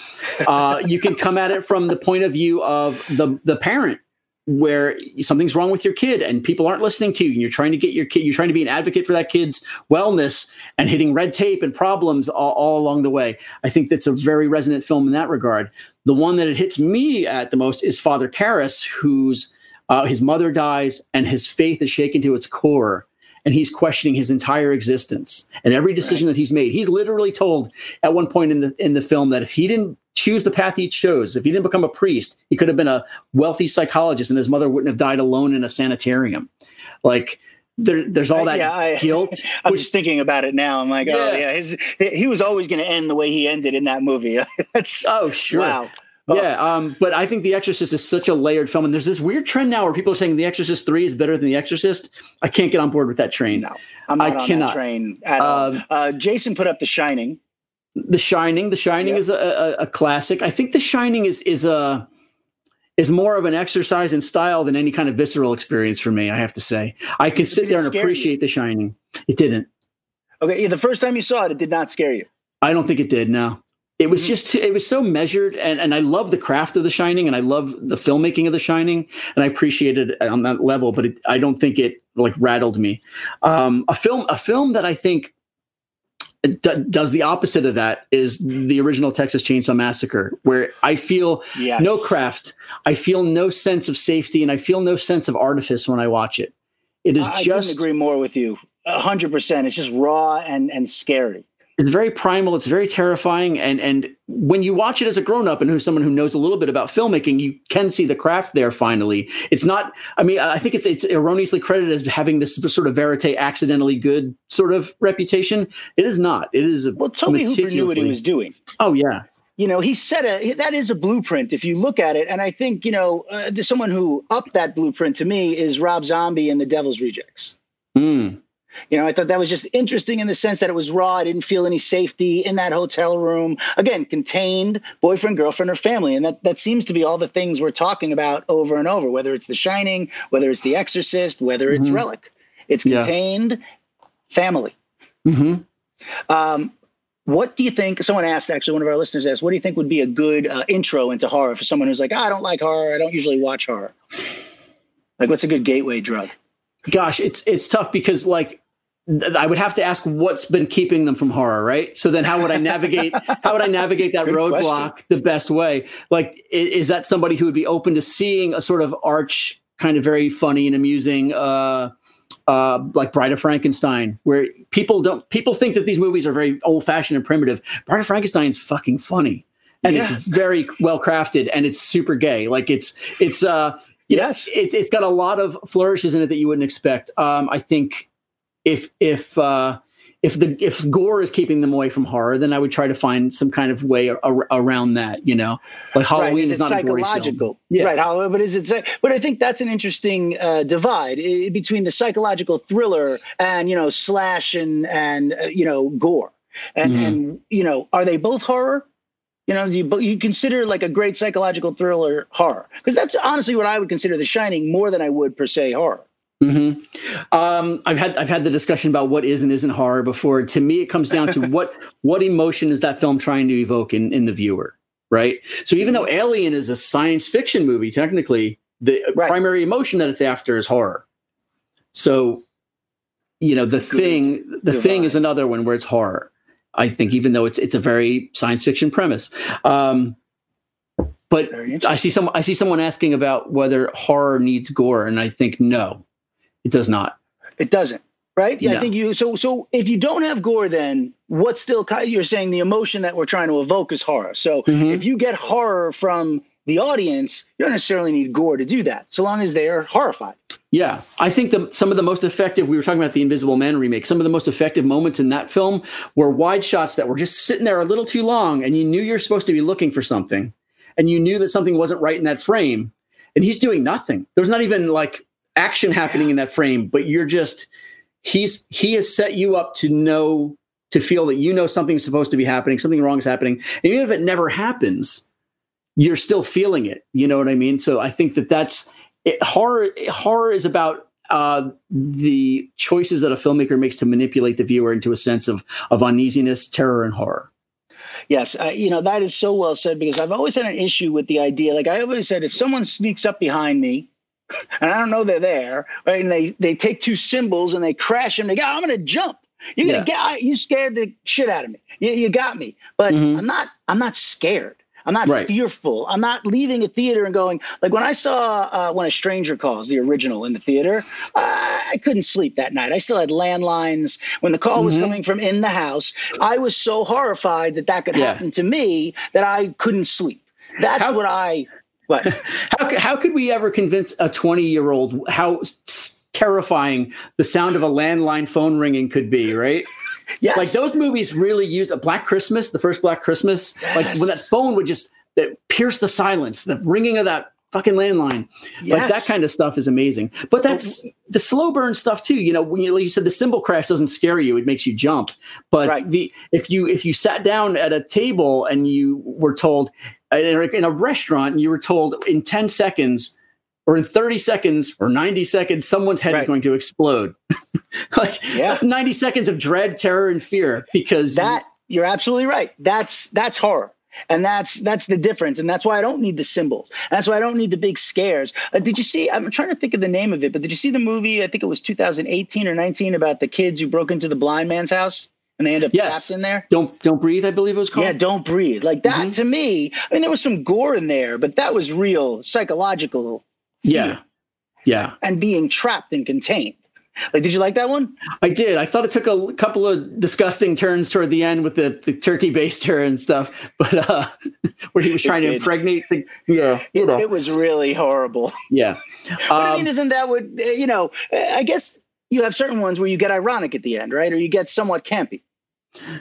Uh, you can come at it from the point of view of the the parent where something's wrong with your kid and people aren't listening to you and you're trying to get your kid you're trying to be an advocate for that kid's wellness and hitting red tape and problems all, all along the way. I think that's a very resonant film in that regard. The one that it hits me at the most is father Karras, whose uh, his mother dies and his faith is shaken to its core and he's questioning his entire existence and every decision that he's made. He's literally told at one point in the in the film that if he didn't choose the path he chose, if he didn't become a priest, he could have been a wealthy psychologist, and his mother wouldn't have died alone in a sanitarium. Like there, there's all that yeah, I- guilt. I'm which- just thinking about it now. I'm like, oh Yeah. yeah, his, he was always going to end the way he ended in that movie. That's oh, sure. wow. Yeah, um, but I think The Exorcist is such a layered film, and there's this weird trend now where people are saying The Exorcist Three is better than The Exorcist. I can't get on board with that train. No, I'm not I on cannot. that train at all. Um, Uh, Jason put up The Shining. The Shining, The Shining Yeah. is a, a, a classic. I think The Shining is is a is more of an exercise in style than any kind of visceral experience for me. I have to say, I could sit there and scare you? appreciate The Shining. It didn't. Okay, yeah, the first time you saw it, it did not scare you. I don't think it did. No, it was Mhm. just it was so measured, and and I love the craft of The Shining, and I love the filmmaking of The Shining, and I appreciate it on that level. But it, I don't think it like rattled me. Um, a film, a film that I think d- does the opposite of that is the original Texas Chainsaw Massacre, where I feel Yes. no craft, I feel no sense of safety, and I feel no sense of artifice when I watch it. It is I, I just couldn't agree more with you. A hundred percent. It's just raw and and scary. it's very primal it's very terrifying and and when you watch it as a grown-up and who's someone who knows a little bit about filmmaking you can see the craft there finally it's not i mean i think it's it's erroneously credited as having this sort of verite accidentally good sort of reputation it is not it is a Well, Tobe Hooper knew what he was doing. oh yeah you know, he set a that is a blueprint if you look at it. And I think you know, uh, someone who upped that blueprint to me is Rob Zombie and the Devil's Rejects. Mm. You know, I thought that was just interesting in the sense that it was raw. I didn't feel any safety in that hotel room. Again, contained boyfriend, girlfriend, or family, and that that seems to be all the things we're talking about over and over. Whether it's The Shining, whether it's The Exorcist, whether it's Mhm. Relic, it's Yeah. contained family. hmm Um, what do you think? Someone asked, actually, one of our listeners asked, what do you think would be a good uh, intro into horror for someone who's like, "Ah, I don't like horror. I don't usually watch horror. Like, what's a good gateway drug? gosh it's it's tough because like I would have to ask what's been keeping them from horror, right? So then, how would I navigate? how would I navigate that Good roadblock question. the best way? Like, is that somebody who would be open to seeing a sort of arch, kind of very funny and amusing, uh, uh, like Bride of Frankenstein, where people don't people think that these movies are very old fashioned and primitive. Bride of Frankenstein's fucking funny, and it's very well crafted, and it's super gay. Like it's it's uh Yes. it's it's got a lot of flourishes in it that you wouldn't expect. Um, I think if if uh, if the if gore is keeping them away from horror, then I would try to find some kind of way ar- around that. You know, like Halloween right. Is, is not a gory film. psychological? Yeah. Right. Halloween, but is it? But I think that's an interesting uh, divide i- between the psychological thriller and you know slash and and uh, you know gore, and Mhm. and you know are they both horror? You know, do you, you consider like a great psychological thriller horror because that's honestly what I would consider The Shining more than I would per se horror. Hmm Um, I've had I've had the discussion about what is and isn't horror before. To me, it comes down to what what emotion is that film trying to evoke in in the viewer, right? So even though Alien is a science fiction movie, technically the Right. primary emotion that it's after is horror. So, you know, the Good thing the thing is another one where it's horror. I think even though it's it's a very science fiction premise. Um, but I see some I see someone asking about whether horror needs gore, and I think no, it does not. It doesn't, right? Yeah, I think you. So, so if you don't have gore, then what's still? You're saying the emotion that we're trying to evoke is horror. So, Mhm. if you get horror from the audience, you don't necessarily need gore to do that, so long as they're horrified. Yeah, I think the, some of the most effective. We were talking about the Invisible Man remake. Some of the most effective moments in that film were wide shots that were just sitting there a little too long, and you knew you're supposed to be looking for something, and you knew that something wasn't right in that frame, and he's doing nothing. There's not even like action happening in that frame, but you're just he's he has set you up to know to feel that you know something's supposed to be happening, something wrong is happening, and even if it never happens, you're still feeling it. You know what I mean? So I think that that's it, horror. Horror is about uh, the choices that a filmmaker makes to manipulate the viewer into a sense of of uneasiness, terror, and horror. Yes, uh, you know that is so well said because I've always had an issue with the idea. Like I always said, if someone sneaks up behind me, and I don't know they're there, right, and they they take two symbols and they crash them They go, I'm going to jump. You're gonna Yeah. get. I- You scared the shit out of me. You, you got me, but Mhm. I'm not. I'm not scared. I'm not Right. fearful. I'm not leaving a theater and going like when I saw uh, when a stranger calls the original in the theater. Uh, I couldn't sleep that night. I still had landlines when the call was Mhm. coming from in the house. I was so horrified that that could Yeah. happen to me that I couldn't sleep. That's How- what I. What? How how could we ever convince a twenty year old how terrifying the sound of a landline phone ringing could be? Right. Yes. Like those movies really use a Black Christmas, the first Black Christmas. Like when that phone would just that pierce the silence, the ringing of that fucking landline. Yes. Like that kind of stuff is amazing. But that's the slow burn stuff too. You know, when you, like you said the cymbal crash doesn't scare you; it makes you jump. But right. the if you if you sat down at a table and you were told uh, in a restaurant and you were told in ten seconds or in 30 seconds or 90 seconds, someone's head right. is going to explode. like yeah. 90 seconds of dread, terror, and fear because that you're absolutely right. That's that's horror. And that's that's the difference, and that's why I don't need the symbols. That's why I don't need the big scares. Uh, did you see? I'm trying to think of the name of it, but did you see the movie? I think it was 2018 or 19 about the kids who broke into the blind man's house and they end up yes. trapped in there. Don't don't breathe. I believe it was called. Yeah, don't breathe. Like that mm-hmm. to me. I mean, there was some gore in there, but that was real psychological. Fear. Yeah, yeah, and being trapped and contained. Like, did you like that one? I did. I thought it took a couple of disgusting turns toward the end with the, the turkey baster and stuff, but uh, where he was trying to impregnate the yeah, you know. It, it was really horrible. Yeah, but um, I mean, um, isn't that what you know? I guess you have certain ones where you get ironic at the end, right? Or you get somewhat campy.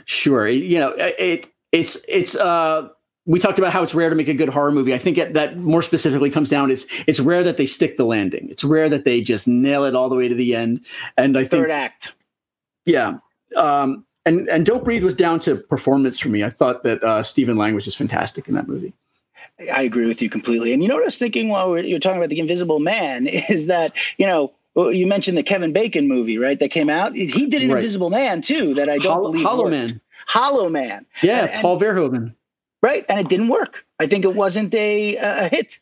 Sure, you know, it it's it's uh we talked about how it's rare to make a good horror movie. I think that more specifically comes down it's it's rare that they stick the landing. It's rare that they just nail it all the way to the end. And I think third act. Yeah. Um, and and Don't Breathe was down to performance for me. I thought that uh, Stephen Lang was just fantastic in that movie. I agree with you completely. And you know what I was thinking while you're talking about the Invisible Man is that you know you mentioned the Kevin Bacon movie, right? That came out. He did an right. Invisible Man too. That I don't Hollow, believe Hollow worked. Man. Hollow Man. Yeah, and, Paul Verhoeven right? And it didn't work. I think it wasn't a a hit.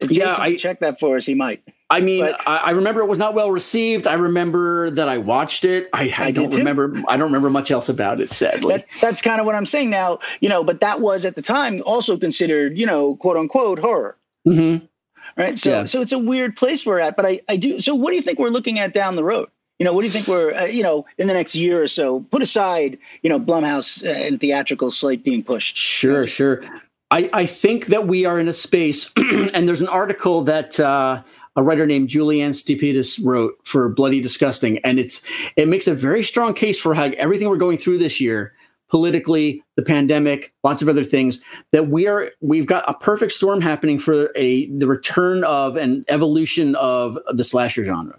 If yeah, Jason I check that for us. He might. I mean, but, I, I, remember it was not well received. I remember that I watched it. I, I, I don't remember. I don't remember much else about it. Sadly, that, that's kind of what I'm saying now. You know, but that was at the time also considered, you know, quote unquote horror. Mm-hmm. Right. So, yeah. so it's a weird place we're at. But I, I do. So, what do you think we're looking at down the road? You know, what do you think we're, uh, you know, in the next year or so? Put aside, you know, Blumhouse uh, and theatrical slate being pushed. Sure, sure. I, I think that we are in a space, and there's an article that uh, a writer named Julianne Stupidis wrote for Bloody Disgusting, and it's it makes a very strong case for how everything we're going through this year, politically, the pandemic, lots of other things, that we are we've got a perfect storm happening for a the return of an evolution of the slasher genre.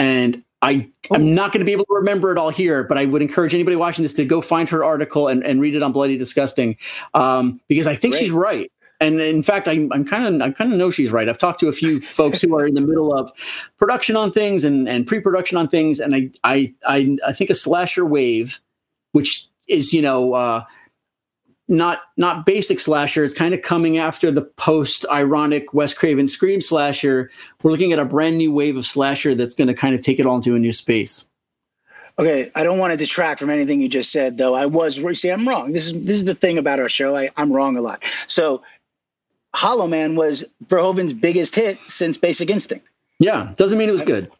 And I am not going to be able to remember it all here, but I would encourage anybody watching this to go find her article and, and read it on Bloody Disgusting, um, because I think Great. she's right. And in fact, I, I'm kind of I kind of know she's right. I've talked to a few folks who are in the middle of production on things and, and pre-production on things, and I I I, I think a slasher wave, which is you know uh, not not basic slasher. It's kind of coming after the post ironic Wes Craven Scream slasher. We're looking at a brand new wave of slasher that's going to kind of take it all into a new space. Okay, I don't want to detract from anything you just said, though. I was see, I'm wrong. This is this is the thing about our show. I, I'm wrong a lot. So, Hollow Man was Verhoeven's biggest hit since Basic Instinct. Yeah, doesn't mean it was good.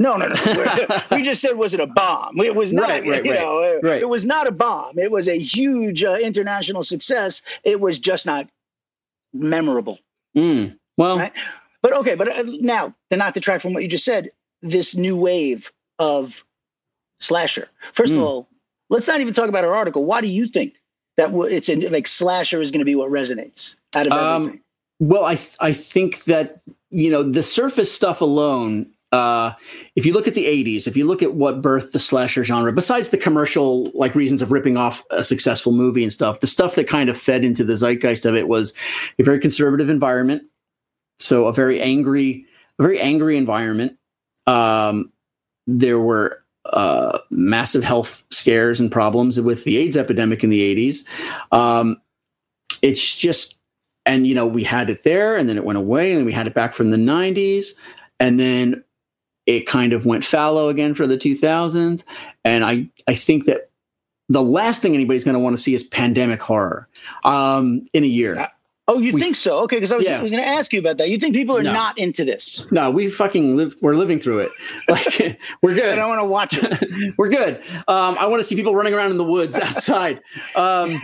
No, no, no. we just said was it a bomb? It was not. Right, right, you know, right, right. it was not a bomb. It was a huge uh, international success. It was just not memorable. Mm, well, right? but okay. But uh, now, to not detract from what you just said, this new wave of slasher. First mm. of all, let's not even talk about our article. Why do you think that it's in, like slasher is going to be what resonates out of um, everything? Well, I I think that you know the surface stuff alone uh, if you look at the 80s, if you look at what birthed the slasher genre, besides the commercial like reasons of ripping off a successful movie and stuff, the stuff that kind of fed into the zeitgeist of it was a very conservative environment. So a very angry, a very angry environment. Um, there were uh, massive health scares and problems with the AIDS epidemic in the 80s. Um, it's just, and you know, we had it there and then it went away and we had it back from the 90s. And then it kind of went fallow again for the 2000s. And I, I think that the last thing anybody's going to want to see is pandemic horror um, in a year. Uh, oh, you we, think so? Okay, because I was, yeah. was going to ask you about that. You think people are no. not into this? No, we fucking live. We're living through it. Like we're good. I don't want to watch it. we're good. Um, I want to see people running around in the woods outside, um,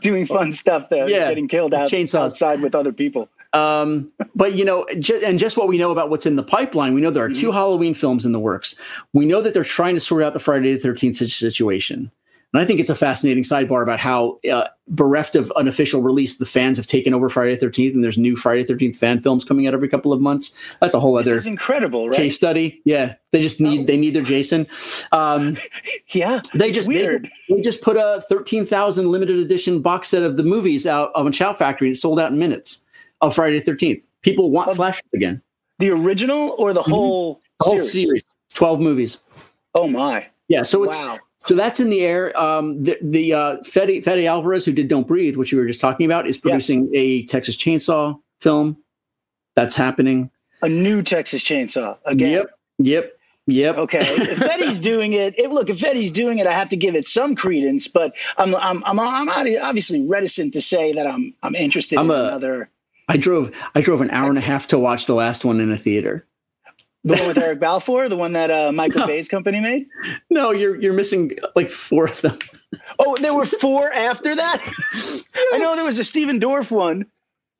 doing fun stuff. There, yeah, getting killed out, chainsaws. outside with other people. Um, but you know, and just what we know about what's in the pipeline, we know there are two mm-hmm. Halloween films in the works. We know that they're trying to sort out the Friday the Thirteenth situation. And I think it's a fascinating sidebar about how, uh, bereft of an official release, the fans have taken over Friday the 13th, and there's new Friday the 13th fan films coming out every couple of months. That's a whole This other is incredible, right? case study. Yeah, they just need Oh. they need their Jason. Um, Yeah. they just they, Weird. they just put a thirteen thousand limited edition box set of the movies out of a Shout Factory. It sold out in minutes of Friday the Thirteenth. People want Of- slashers again. The original or the whole, Mm-hmm. The whole series? series, twelve movies. Oh my! Yeah, so it's wow. so that's in the air. Um, the the uh, Fede, Fede Alvarez, who did Don't Breathe, which we were just talking about, is producing a Texas Chainsaw film. That's happening. A new Texas Chainsaw again. Yep, yep, yep. Okay, if Fede's doing it, if, look, if Fede's doing it, I have to give it some credence. But I'm, I'm, I'm, I'm obviously reticent to say that I'm, I'm interested I'm in a- another. I drove I drove an hour and a half to watch the last one in a theater. The one with Eric Balfour, the one that uh, Michael No. Bay's company made. No, you're you're missing like four of them. Oh, there were four after that. I know there was a Stephen Dorff one,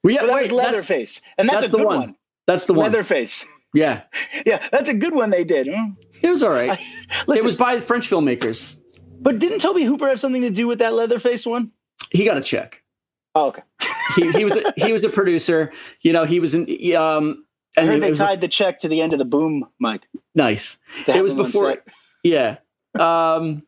Well, yeah, that wait, was that's, Leatherface, and that's, that's a the good one. one. that's the one. Leatherface. Yeah, Yeah, that's a good one they did. It was all right. I- Listen, it was by the French filmmakers. but didn't Tobe Hooper have something to do with that Leatherface one? He got a check. Oh, okay. He, he was a, he was a producer. You know, he was in. Um, I and heard they tied the check to the end of the boom mic. nice. It was before. Yeah. Um,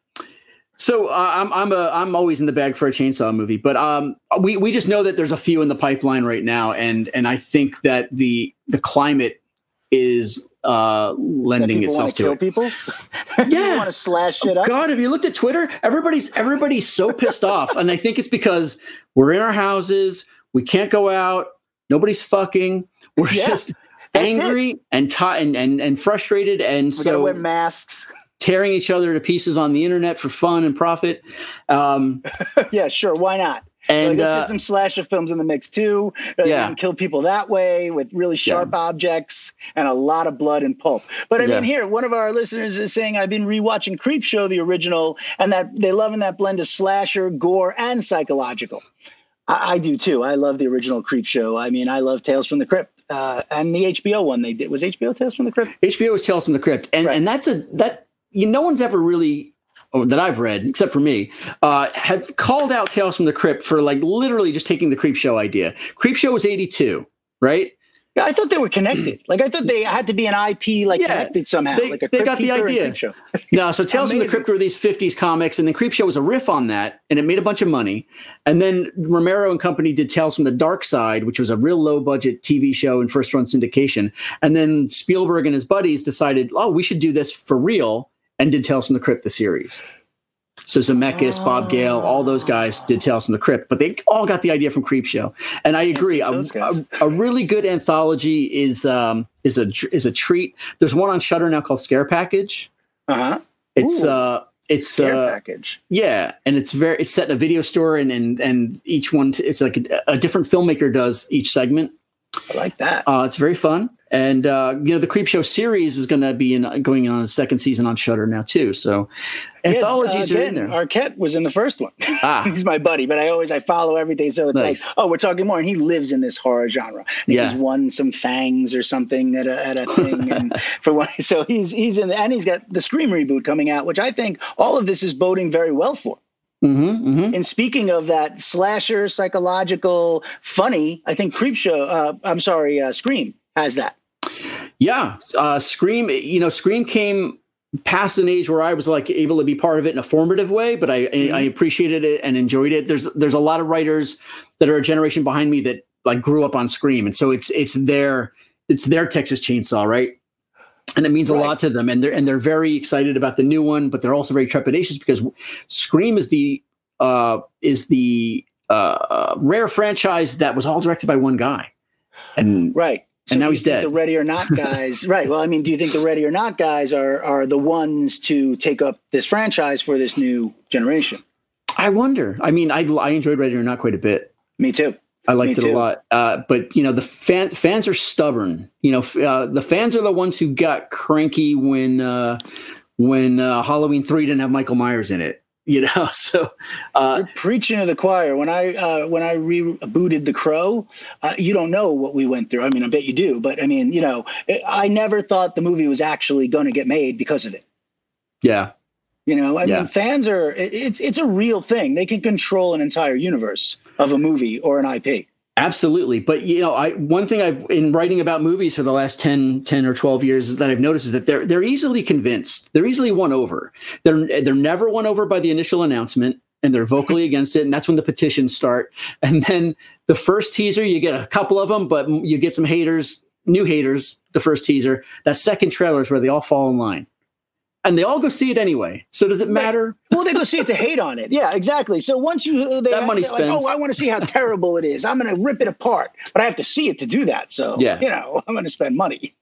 so uh, I'm I'm a I'm always in the bag for a chainsaw movie, but um, we we just know that there's a few in the pipeline right now, and and I think that the the climate is uh, lending itself to kill it. people. Yeah. you want to slash shit up. God, have you looked at Twitter? Everybody's everybody's so pissed off, and I think it's because we're in our houses, we can't go out, nobody's fucking, we're Yeah, just it. angry and, ti and and and frustrated, and We so wear masks. tearing each other to pieces on the internet for fun and profit. Um, yeah, sure. Why not? And like, let's uh, get some slasher films in the mix too. Uh, Yeah. and kill people that way with really sharp objects and a lot of blood and pulp. But I Yeah. mean, here one of our listeners is saying I've been rewatching Creepshow, the original, and that they loving that blend of slasher, gore, and psychological. I, I do too. I love the original Creepshow. I mean, I love Tales from the Crypt uh, and the HBO one they did was HBO Tales from the Crypt. HBO was Tales from the Crypt, and Right. and that's a that you no one's ever really. Or that I've read, except for me, uh, have called out Tales from the Crypt for like literally just taking the Creepshow idea. Creepshow was eighty two, right? Yeah, I thought they were connected. Like I thought they had to be an IP, like Yeah, connected somehow. they- like a they got the idea. No, so Tales from the Crypt were these 50s comics, and then Creepshow was a riff on that, and it made a bunch of money. And then Romero and company did Tales from the Darkside, which was a real low budget TV show and first run syndication. And then Spielberg and his buddies decided, oh, we should do this for real, and did Tales from the Crypt, the series. So Zemeckis, Bob Gale, all those guys did Tales from the Crypt, but they all got the idea from Creepshow. And I agree, a, a, a really good anthology is um, is a is a treat. There's one on Shudder now called Scare Package. Uh huh. It's Ooh. uh it's Scare uh package. yeah, and it's very it's set in a video store and and and each one t- it's like a, a different filmmaker does each segment. I like that. Uh, it's very fun, and uh, you know the Creepshow series is going to be in, going on a second season on Shudder now too. So anthologies Yeah, uh, are in there. Arquette was in the first one. Ah, he's my buddy, but I always I follow everything. So it's Nice. like, oh, we're talking more, and he lives in this horror genre. Yeah. he's won some fangs or something at a, at a thing, and for one, so he's he's in, and he's got the Scream reboot coming out, which I think all of this is boding very well for. Hmm hmm And speaking of that slasher, psychological, funny, I think Creepshow. Uh, I'm sorry, uh, Scream has that. Yeah, uh, Scream. You know, Scream came past an age where I was like able to be part of it in a formative way, but I Mhm. I appreciated it and enjoyed it. There's there's a lot of writers that are a generation behind me that like grew up on Scream, and so it's it's their it's their Texas Chainsaw, right? And it means a Right. lot to them, and they're and they're very excited about the new one, but they're also very trepidatious because Scream is the uh, is the uh, rare franchise that was all directed by one guy, and Right. So And now do you he's dead. The Ready or Not guys, right? Well, I mean, do you think the Ready or Not guys are are the ones to take up this franchise for this new generation? I wonder. I mean, I I enjoyed Ready or Not quite a bit. Me too. I liked it a lot. Uh, but you know, the fan, fans are stubborn. You know, uh, the fans are the ones who got cranky when uh, when uh, Halloween three didn't have Michael Myers in it. You know, so uh, preaching to the choir. When I uh, when I rebooted The Crow, uh, you don't know what we went through. I mean, I bet you do, but I mean, you know, I never thought the movie was actually going to get made because of it. yeah, You know, I Yeah. mean, fans are it's it's a real thing. They can control an entire universe of a movie or an IP. Absolutely. But you know, I one thing I've in writing about movies for the last 10, 10 or 12 years that I've noticed is that they're they're easily convinced. They're easily won over. They're they're never won over by the initial announcement and they're vocally against it and that's when the petitions start. And then the first teaser you get a couple of them but you get some haters, new haters the first teaser. That second trailer is where they all fall in line. And they all go see it anyway. So does it matter? Well, they go see it to hate on it. Yeah, exactly. So once you they, That money they're like, oh, I want to see how terrible it is. I'm going to rip it apart, but I have to see it to do that. So Yeah. you know, I'm going to spend money.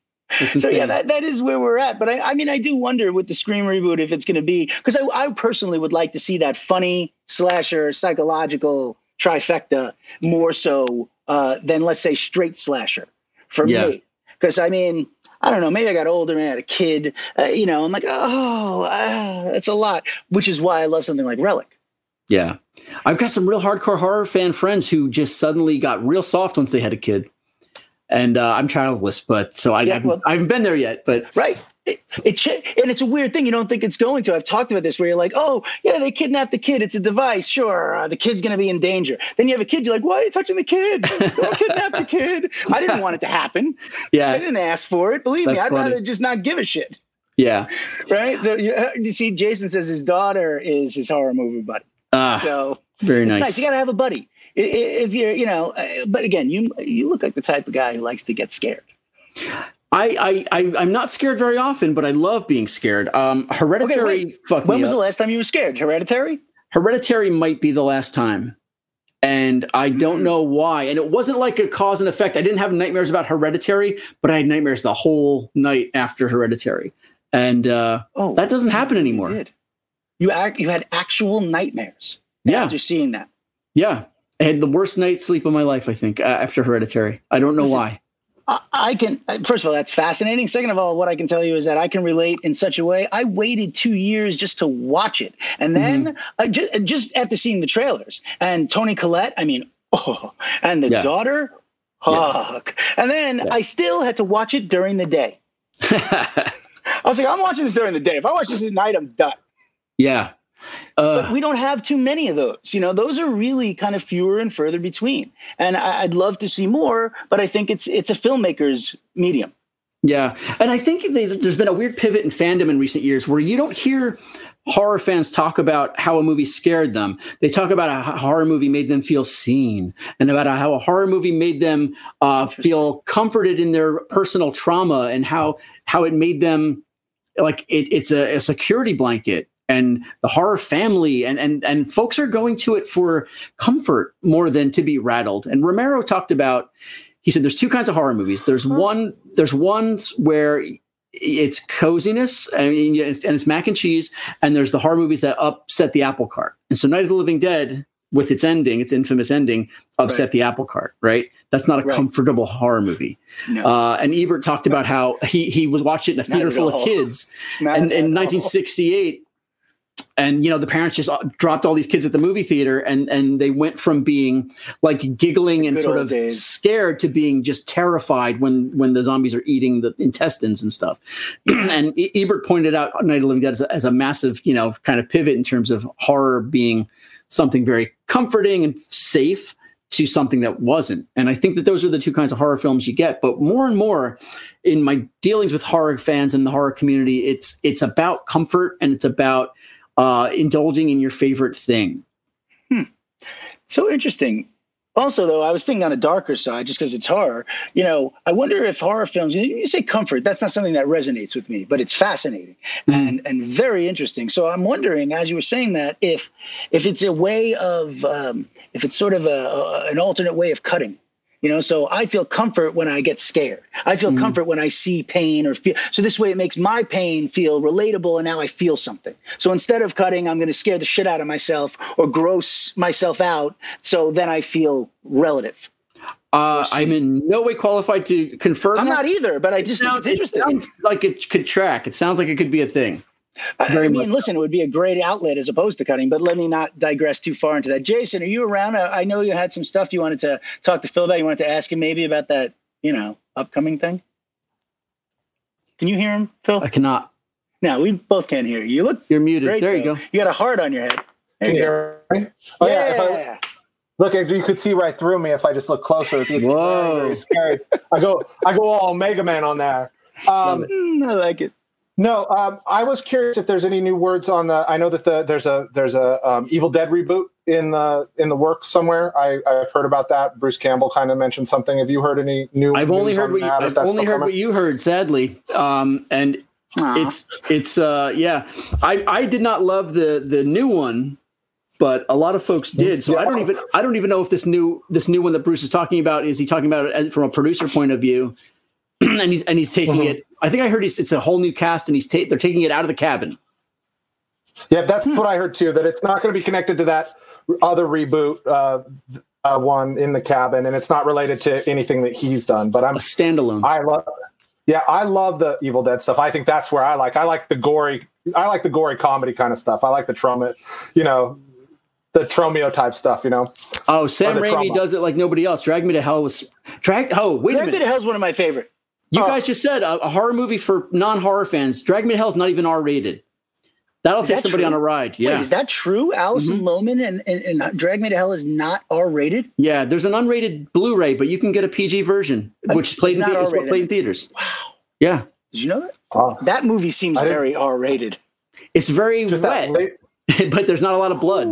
So yeah, that, that is where we're at. But I, I mean, I do wonder with the Scream reboot if it's going to be because I, I personally would like to see that funny slasher psychological trifecta more so uh, than let's say straight slasher for Yeah. me. Because I mean, I don't know. Maybe I got older. Maybe I had a kid. Uh, you know, I'm like, oh, ah, that's a lot. Which is why I love something like Relic. Yeah. I've got some real hardcore horror fan friends who just suddenly got real soft once they had a kid. And uh, I'm childless, but so I, Yeah, haven't, well- I haven't been there yet. But Right. It, it and it's a weird thing. You don't think it's going to. I've talked about this where you're like, oh, yeah, they kidnapped the kid. It's a device. Sure. Uh, the kid's going to be in danger. Then you have a kid. You're like, why are you touching the kid? Don't kidnap the kid. I didn't want it to happen. Yeah, I didn't ask for it. Believe me, I'd funny. rather just not give a shit. yeah. Right. So you, uh, you see, Jason says his daughter is his horror movie buddy. Ah, So very it's nice. nice. You got to have a buddy. If you're, you know, uh, but again, you you look like the type of guy who likes to get scared. I, I, I, I'm not scared very often, but I love being scared. Um, Hereditary wait. fucked When was up. the last time you were scared? Hereditary? Hereditary might be the last time. And I don't Hmm. know why. And it wasn't like a cause and effect. I didn't have nightmares about Hereditary, but I had nightmares the whole night after Hereditary. And uh, Oh, that doesn't happen you anymore. did. You act. You had actual nightmares. Yeah. After seeing that. Yeah. I had the worst night's sleep of my life, I think, uh, after Hereditary. I don't know Listen, why. I, can. uh, First of all, that's fascinating. Second of all, what I can tell you is that I can relate in such a way. I waited two years just to watch it, and then Mm-hmm. I just just after seeing the trailers and Toni Collette. I mean, oh, and the Yeah. daughter. Fuck. And then Yeah. I still had to watch it during the day. I was like, I'm watching this during the day. If I watch this at night, I'm done. yeah. But Uh, we don't have too many of those. You know, those are really kind of fewer and further between. And I, I'd love to see more, but I think it's it's a filmmaker's medium. yeah. And I think they, there's been a weird pivot in fandom in recent years where you don't hear horror fans talk about how a movie scared them. They talk about how a horror movie made them feel seen and about how a horror movie made them uh, feel comforted in their personal trauma and how how it made them like it, it's a, a security blanket and the horror family and and and folks are going to it for comfort more than to be rattled. And romero talked about he said there's two kinds of horror movies. There's one there's ones where it's coziness I mean, it's- and it's mac and cheese and there's the horror movies that upset the apple cart. And so night of the living dead with its ending its infamous ending upset Right. the apple cart right? That's not a Right. comfortable horror movie. No, uh, and ebert talked about how he he was watching it in a theater full all. of kids. Not and in all. 1968 and you know the parents just uh, dropped all these kids at the movie theater and and they went from being like giggling and sort of days. scared to being just terrified when when the zombies are eating the intestines and stuff and ebert pointed out night of the living dead as a, as a massive you know kind of pivot in terms of horror being something very comforting and safe to something that wasn't. And I think that those are the two kinds of horror films you get. But more and more in my dealings with horror fans and the horror community, it's it's about comfort and it's about uh, indulging in your favorite thing. So interesting. Also, though, I was thinking on a darker side, just because it's horror. You know, I wonder if horror films. You, say comfort. That's not something that resonates with me, but it's fascinating and and very interesting. So I'm wondering, as you were saying that, if if it's a way of, um, if it's sort of a, a an alternate way of cutting. You know, so I feel comfort when I get scared. I feel Mhm. comfort when I see pain or feel. So this way, it makes my pain feel relatable, and now I feel something. So instead of cutting, I'm going to scare the shit out of myself or gross myself out. So then I feel relative. Uh. I'm in no way qualified to confirm. I'm that. not either, but I It just think sounds, it's it interesting. sounds like it could track. It sounds like it could be a thing. I, very I mean, much listen, it would be a great outlet as opposed to cutting, but let me not digress too far into that. Jason, are you around? I, I know you had some stuff you wanted to talk to Phil about. You wanted to ask him maybe about that, you know, upcoming thing. Can you hear him, Phil? I cannot. Now we both can't hear you. You look You're muted. great. there you though. go. You got a heart on your head. There Can you you go. hear me? Oh, yeah. if I- yeah. Look, you could see right through me if I just look closer. It's, it's Whoa. very, very scary. I go, I go all Mega Man on there. Um, Mm, I like it. No, um, I was curious if there's any new words on the. I know that the there's a there's a um, Evil Dead reboot in the in the works somewhere. I, I've heard about that. Bruce Campbell kind of mentioned something. Have you heard any new? I've only heard on what you, that, if I've only heard coming? what you heard. Sadly, um, and Aw. it's it's uh yeah. I I did not love the the new one, but a lot of folks did. So I don't even I don't even know if this new this new one that Bruce is talking about is he talking about it as, from a producer point of view, and he's and he's taking Mhm. it. I think I heard he's, it's a whole new cast, and he's ta- they're taking it out of the cabin. Yeah, that's what I heard too. That it's not going to be connected to that other reboot uh, uh, one in the cabin, and it's not related to anything that he's done. But I'm A standalone. I love, yeah, I love the Evil Dead stuff. I think that's where I like. I like the gory. I like the gory comedy kind of stuff. I like the trauma, you know, the Tromeo type stuff. You know, oh, Sam the Raimi trauma. does it like nobody else. Drag Me to Hell was drag. Oh, wait a Drag Me to Hell is one of my favorite. You Oh. guys just said a, a horror movie for non-horror fans. Drag Me to Hell is not even R-rated. That'll Is take that somebody true? on a ride. Yeah, Wait, is that true? Alison Mm-hmm. Lohman and, and, and Drag Me to Hell is not R rated? yeah. There's an unrated Blu-ray, but you can get a PG version, which played in, not the- is what R-rated. played in theaters. Wow. Yeah, Did you know that? Oh. That movie seems very R rated. it's very just wet, la- but there's not a lot of blood.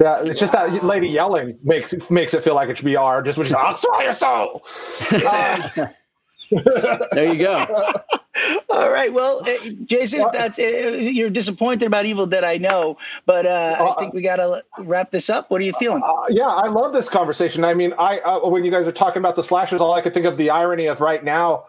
Yeah, it's just that lady yelling makes makes it feel like it should be R. Just when she's like, "I'll swallow your soul." Um, There you go. All right. Well, uh, Jason, that's uh, you're disappointed about Evil Dead, I know, but uh, I think we got to wrap this up. What are you feeling? Uh, yeah, I love this conversation. I mean, I uh, when you guys are talking about the slashers, all I could think of the irony of right now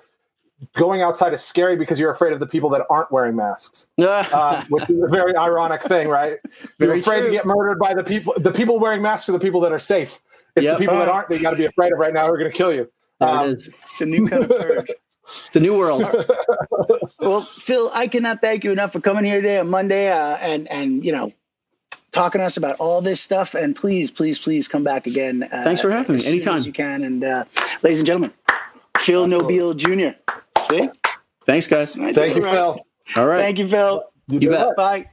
going outside is scary because you're afraid of the people that aren't wearing masks, uh, which is a very ironic thing, right? You're Very afraid true. to get murdered by the people. The people wearing masks are the people that are safe. It's Yep. the people that aren't that you got to be afraid of right now who are going to kill you. There Um, it is. It's a new kind of purge. It's a new world. well, Phil, I cannot thank you enough for coming here today on Monday uh, and and you know talking to us about all this stuff. And please, please, please come back again. Uh, Thanks for having me. as soon Anytime. as you can. And uh, ladies and gentlemen, Phil Nobile Jr. See, Thanks, guys. Thank you, right. Phil. All right. Thank you, Phil. You, You did bet. Bye.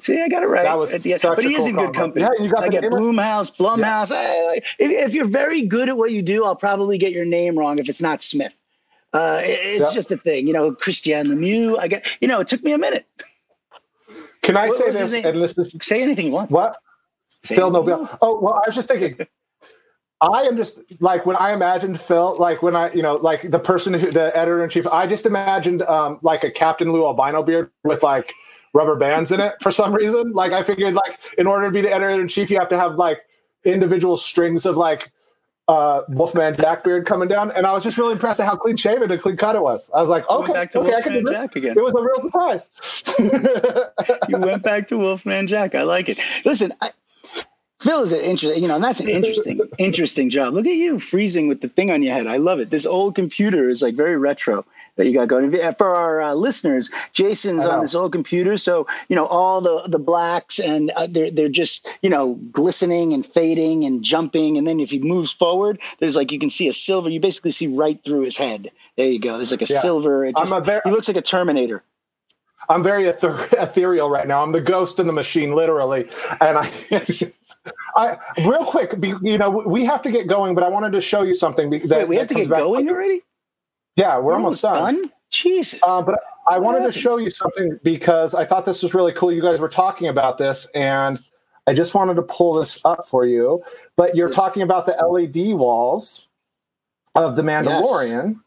See, I got it right. That was at the end. such but a he is cool in good combo. company. Yeah, you got I get name. Bloomhouse, Blumhouse. I- I- if, if you're very good at what you do, I'll probably get your name wrong if it's not Smith. Uh, it- it's Yeah. just a thing, you know. Christian Lemieux. I get, you know, it took me a minute. Can I What say this? And is Say anything you want. what Say Phil anything you Nobile. want. Oh well, I was just thinking. I am just like when I imagined Phil, like when I, you know, like the person who, the editor in chief, I just imagined um, like a Captain Lou Albano beard with like rubber bands in it for some reason. Like I figured, like in order to be the editor in chief, you have to have like individual strings of like uh, Wolfman Jack beard coming down, and I was just really impressed at how clean shaven and clean cut it was. I was like, okay, okay, I can do Wolfman this. Jack again. It was a real surprise. you went back to Wolfman Jack. I like it. Listen, I, Phil is an interesting, you know, and that's an interesting, interesting job. Look at you freezing with the thing on your head. I love it. This old computer is like very retro that you got going. For our uh, listeners, Jason's on this old computer, so you know all the the blacks and uh, they're they're just you know glistening and fading and jumping, and then if he moves forward, there's like you can see a silver. You basically see right through his head. There you go. There's like a Yeah. silver. It I'm a very- he looks like a Terminator. I'm very ether- ethereal right now. I'm the ghost in the machine, literally. And I, I real quick, you know, we have to get going, but I wanted to show you something. That, Wait, we have to get going already. Yeah, we're almost done. Jesus. Uh, but I wanted to show you something because I thought this was really cool. You guys were talking about this, and I just wanted to pull this up for you. But you're talking about the LED walls of the Mandalorian.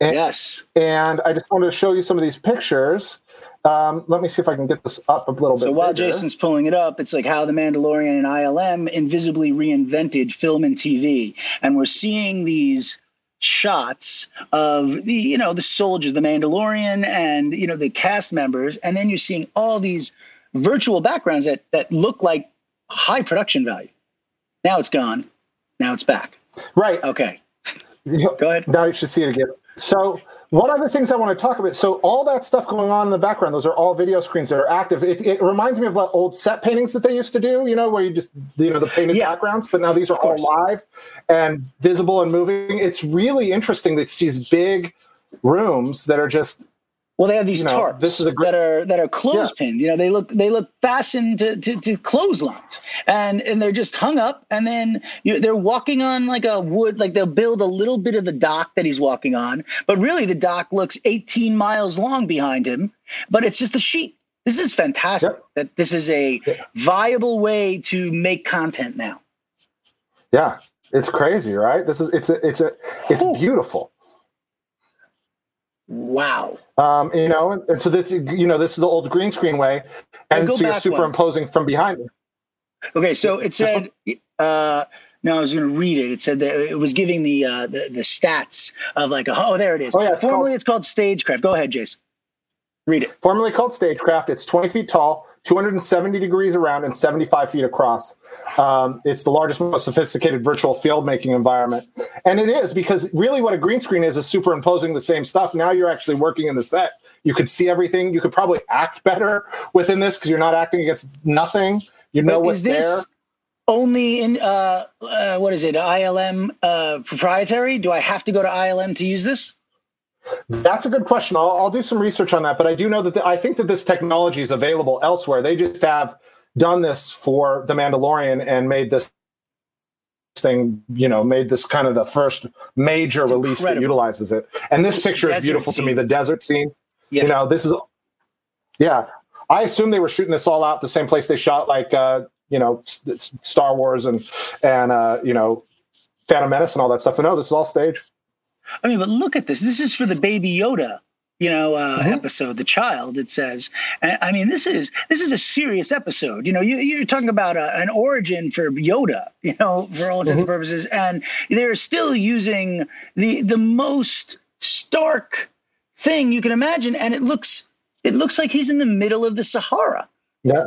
And, yes. and I just wanted to show you some of these pictures. Um, let me see if I can get this up a little So bit. So while bigger. Jason's pulling it up, it's like how the Mandalorian and ILM invisibly reinvented film and TV, and we're seeing these shots of the you know the soldiers, the Mandalorian, and you know the cast members, and then you're seeing all these virtual backgrounds that that look like high production value. Now it's gone. Now it's back. right. Okay, go ahead. Now you should see it again. So, one of the things I want to talk about. So, all that stuff going on in the background, those are all video screens that are active. It, it reminds me of like old set paintings that they used to do. You know, where you just you know the painted Yeah. backgrounds, but now these are all live and visible and moving. It's really interesting. It's these big rooms that are just Well, they have these You know, tarps this is a great- that are that are clothespin. You know, they look they look fastened to, to, to clotheslines, and and they're just hung up. And then you, they're walking on like a wood, like they'll build a little bit of the dock that he's walking on, but really the dock looks 18 miles long behind him. But it's just a sheet. This is fantastic. Yep. That this is a Yeah. viable way to make content now. Yeah, it's crazy, right? This is it's a it's a it's Ooh. beautiful. Wow. Um, you know, and, so that's you know this is the old green screen way, and so you're back one. superimposing from behind. Okay, so it said. Uh, no, I was going to read it. It said that it was giving the uh, the, the stats of like, a, oh, there it is. Oh, yeah, it's Formerly, called- it's called Stagecraft. Go ahead, Jace. Read it. Formerly called Stagecraft, it's 20 feet tall, 270 degrees around, and 75 feet across. Um, it's the largest, most sophisticated virtual field making environment, and it is because really what a green screen is is superimposing the same stuff. Now you're actually working in the set. You could see everything. You could probably act better within this because you're not acting against nothing. You know But what's this there. only in uh, uh, what is it? ILM uh, proprietary? Do I have to go to ILM to use this? That's a good question. I'll, I'll do some research on that, but I do know that the, I think that this technology is available elsewhere. They just have done this for The Mandalorian and made this thing, you know, made this kind of the first major It's release that utilizes it. And this This picture is beautiful to me. The desert scene, Yeah. you know, this is, yeah. I assume they were shooting this all out the same place they shot like, uh, you know, Star Wars and and uh, you know, Phantom Menace and all that stuff. But no, this is all stage. I mean, but look at this. This is for the Baby Yoda, you know, uh, Mhm. episode. The child. It says. I mean, this is this is a serious episode. You know, you, you're talking about a, an origin for Yoda. You know, for all intents and purposes, and they're still using the the most stark thing you can imagine, and it looks it looks like he's in the middle of the Sahara. Yeah,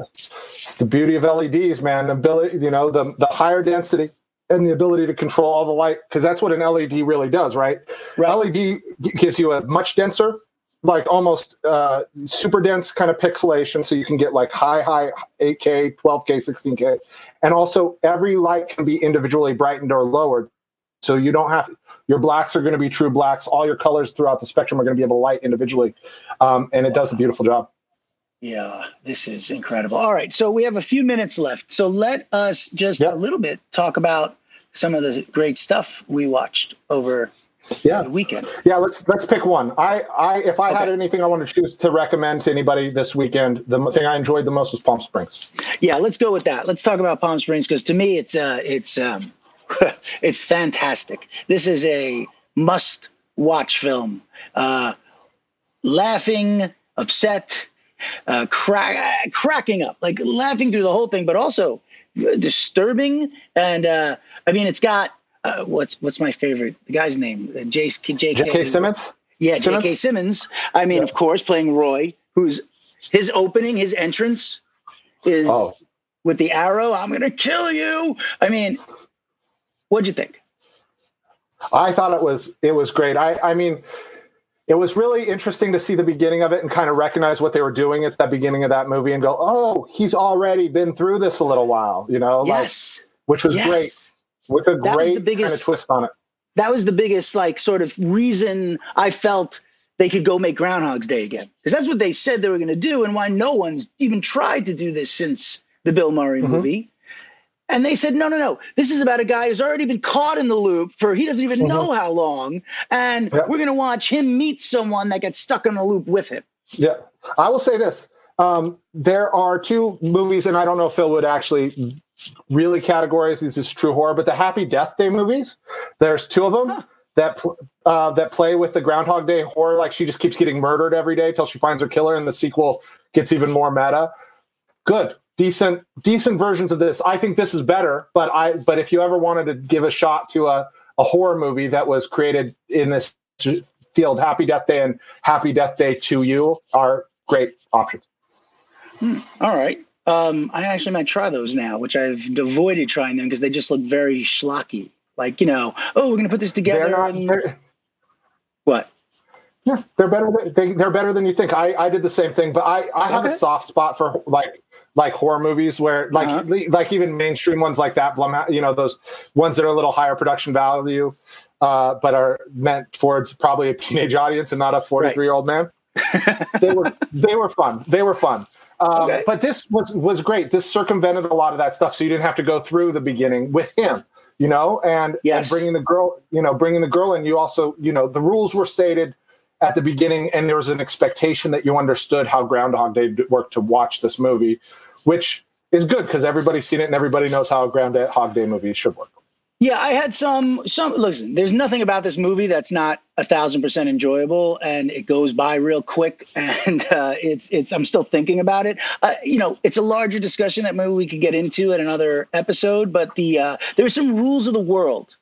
it's the beauty of LEDs, man. The ability, you know, the the higher density and the ability to control all the light, because that's what an LED really does, right? Right. LED gives you a much denser, like almost uh, super dense kind of pixelation, so you can get like high, high 8K, 12K, 16K, and also every light can be individually brightened or lowered, so you don't have your blacks are going to be true blacks. All your colors throughout the spectrum are going to be able to light individually, um, and it does a beautiful job. Yeah, this is incredible. All right, so we have a few minutes left. So let us just Yep. a little bit talk about some of the great stuff we watched over Yeah. the weekend. Yeah, let's let's pick one. I, I if I had anything I want to choose to recommend to anybody this weekend, the thing I enjoyed the most was Palm Springs. Yeah, let's go with that. Let's talk about Palm Springs because to me it's uh it's um it's fantastic. This is a must watch film. Uh laughing, upset, uh crack, cracking up, like laughing through the whole thing, but also disturbing and uh I mean it's got uh, what's what's my favorite? The guy's name, uh, Jace, J.K. J.K. Simmons. Yeah, J.K. Simmons. I mean, Yeah. of course, playing Roy, who's his opening, his entrance is Oh, with the arrow. I'm gonna kill you. I mean, what'd you think? I thought it was it was great. I I mean, it was really interesting to see the beginning of it and kind of recognize what they were doing at the beginning of that movie and go, oh, he's already been through this a little while, you know, like yes, which was yes. great with a was the great kind of biggest- twist on it. That was the biggest like sort of reason I felt they could go make Groundhog's Day again because that's what they said they were gonna do, and why no one's even tried to do this since the Bill Murray Mhm. movie. And they said, no, no, no. This is about a guy who's already been caught in the loop for he doesn't even know how long. And Yeah. we're going to watch him meet someone that gets stuck in the loop with him. Yeah, I will say this: um, there are two movies, and I don't know if Phil would actually really categorize these as true horror, but the Happy Death Day movies. There's two of them Huh. that uh, that play with the Groundhog Day horror. Like she just keeps getting murdered every day till she finds her killer, and the sequel gets even more meta. Good, decent, decent versions of this. I think this is better, but I but if you ever wanted to give a shot to a a horror movie that was created in this field, Happy Death Day and Happy Death Day to You are great options. All right. Um, I actually might try those now, which I've avoided trying them because they just look very schlocky. Like, you know, oh, we're going to put this together. They're not. and- They're, what? yeah, they're better. Than, they, they're better than you think. I, I did the same thing, but I, I have Okay. a soft spot for like like horror movies where like Uh-huh. like even mainstream ones like that. Blum, you know those ones that are a little higher production value, uh, but are meant towards probably a teenage audience and not a forty three year old man. they were they were fun. They were fun. Um, Okay. But this was was great. This circumvented a lot of that stuff, so you didn't have to go through the beginning with him. You know, and, Yes. and bringing the girl, you know, bringing the girl in. You also, you know, the rules were stated at the beginning, and there was an expectation that you understood how Groundhog Day worked to watch this movie, which is good because everybody's seen it and everybody knows how a Groundhog Day movie should work. Yeah, I had some some listen, there's nothing about this movie that's not a thousand percent enjoyable and it goes by real quick and uh, it's it's I'm still thinking about it. Uh, you know, it's a larger discussion that maybe we could get into in another episode, but the uh there's some rules of the world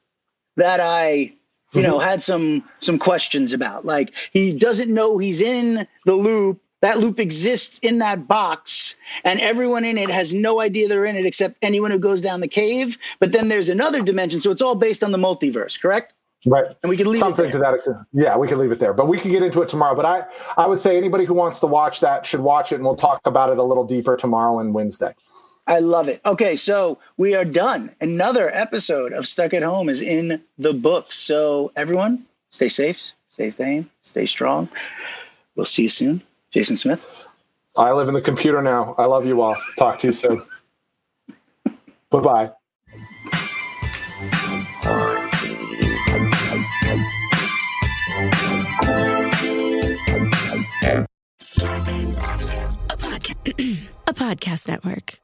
that I you know had some some questions about. Like he doesn't know he's in the loop. That loop exists in that box, and everyone in it has no idea they're in it except anyone who goes down the cave. But then there's another dimension, so it's all based on the multiverse, correct? Right. And we can leave it something there. to that extent. Yeah, we can leave it there, but we can get into it tomorrow. But I, I would say anybody who wants to watch that should watch it, and we'll talk about it a little deeper tomorrow and Wednesday. I love it. Okay, so we are done. Another episode of Stuck at Home is in the books. So everyone, stay safe, stay sane, stay strong. We'll see you soon. Jason Smith. I live in the computer now. I love you all. Talk to you soon. bye bye. a, podca- a podcast network.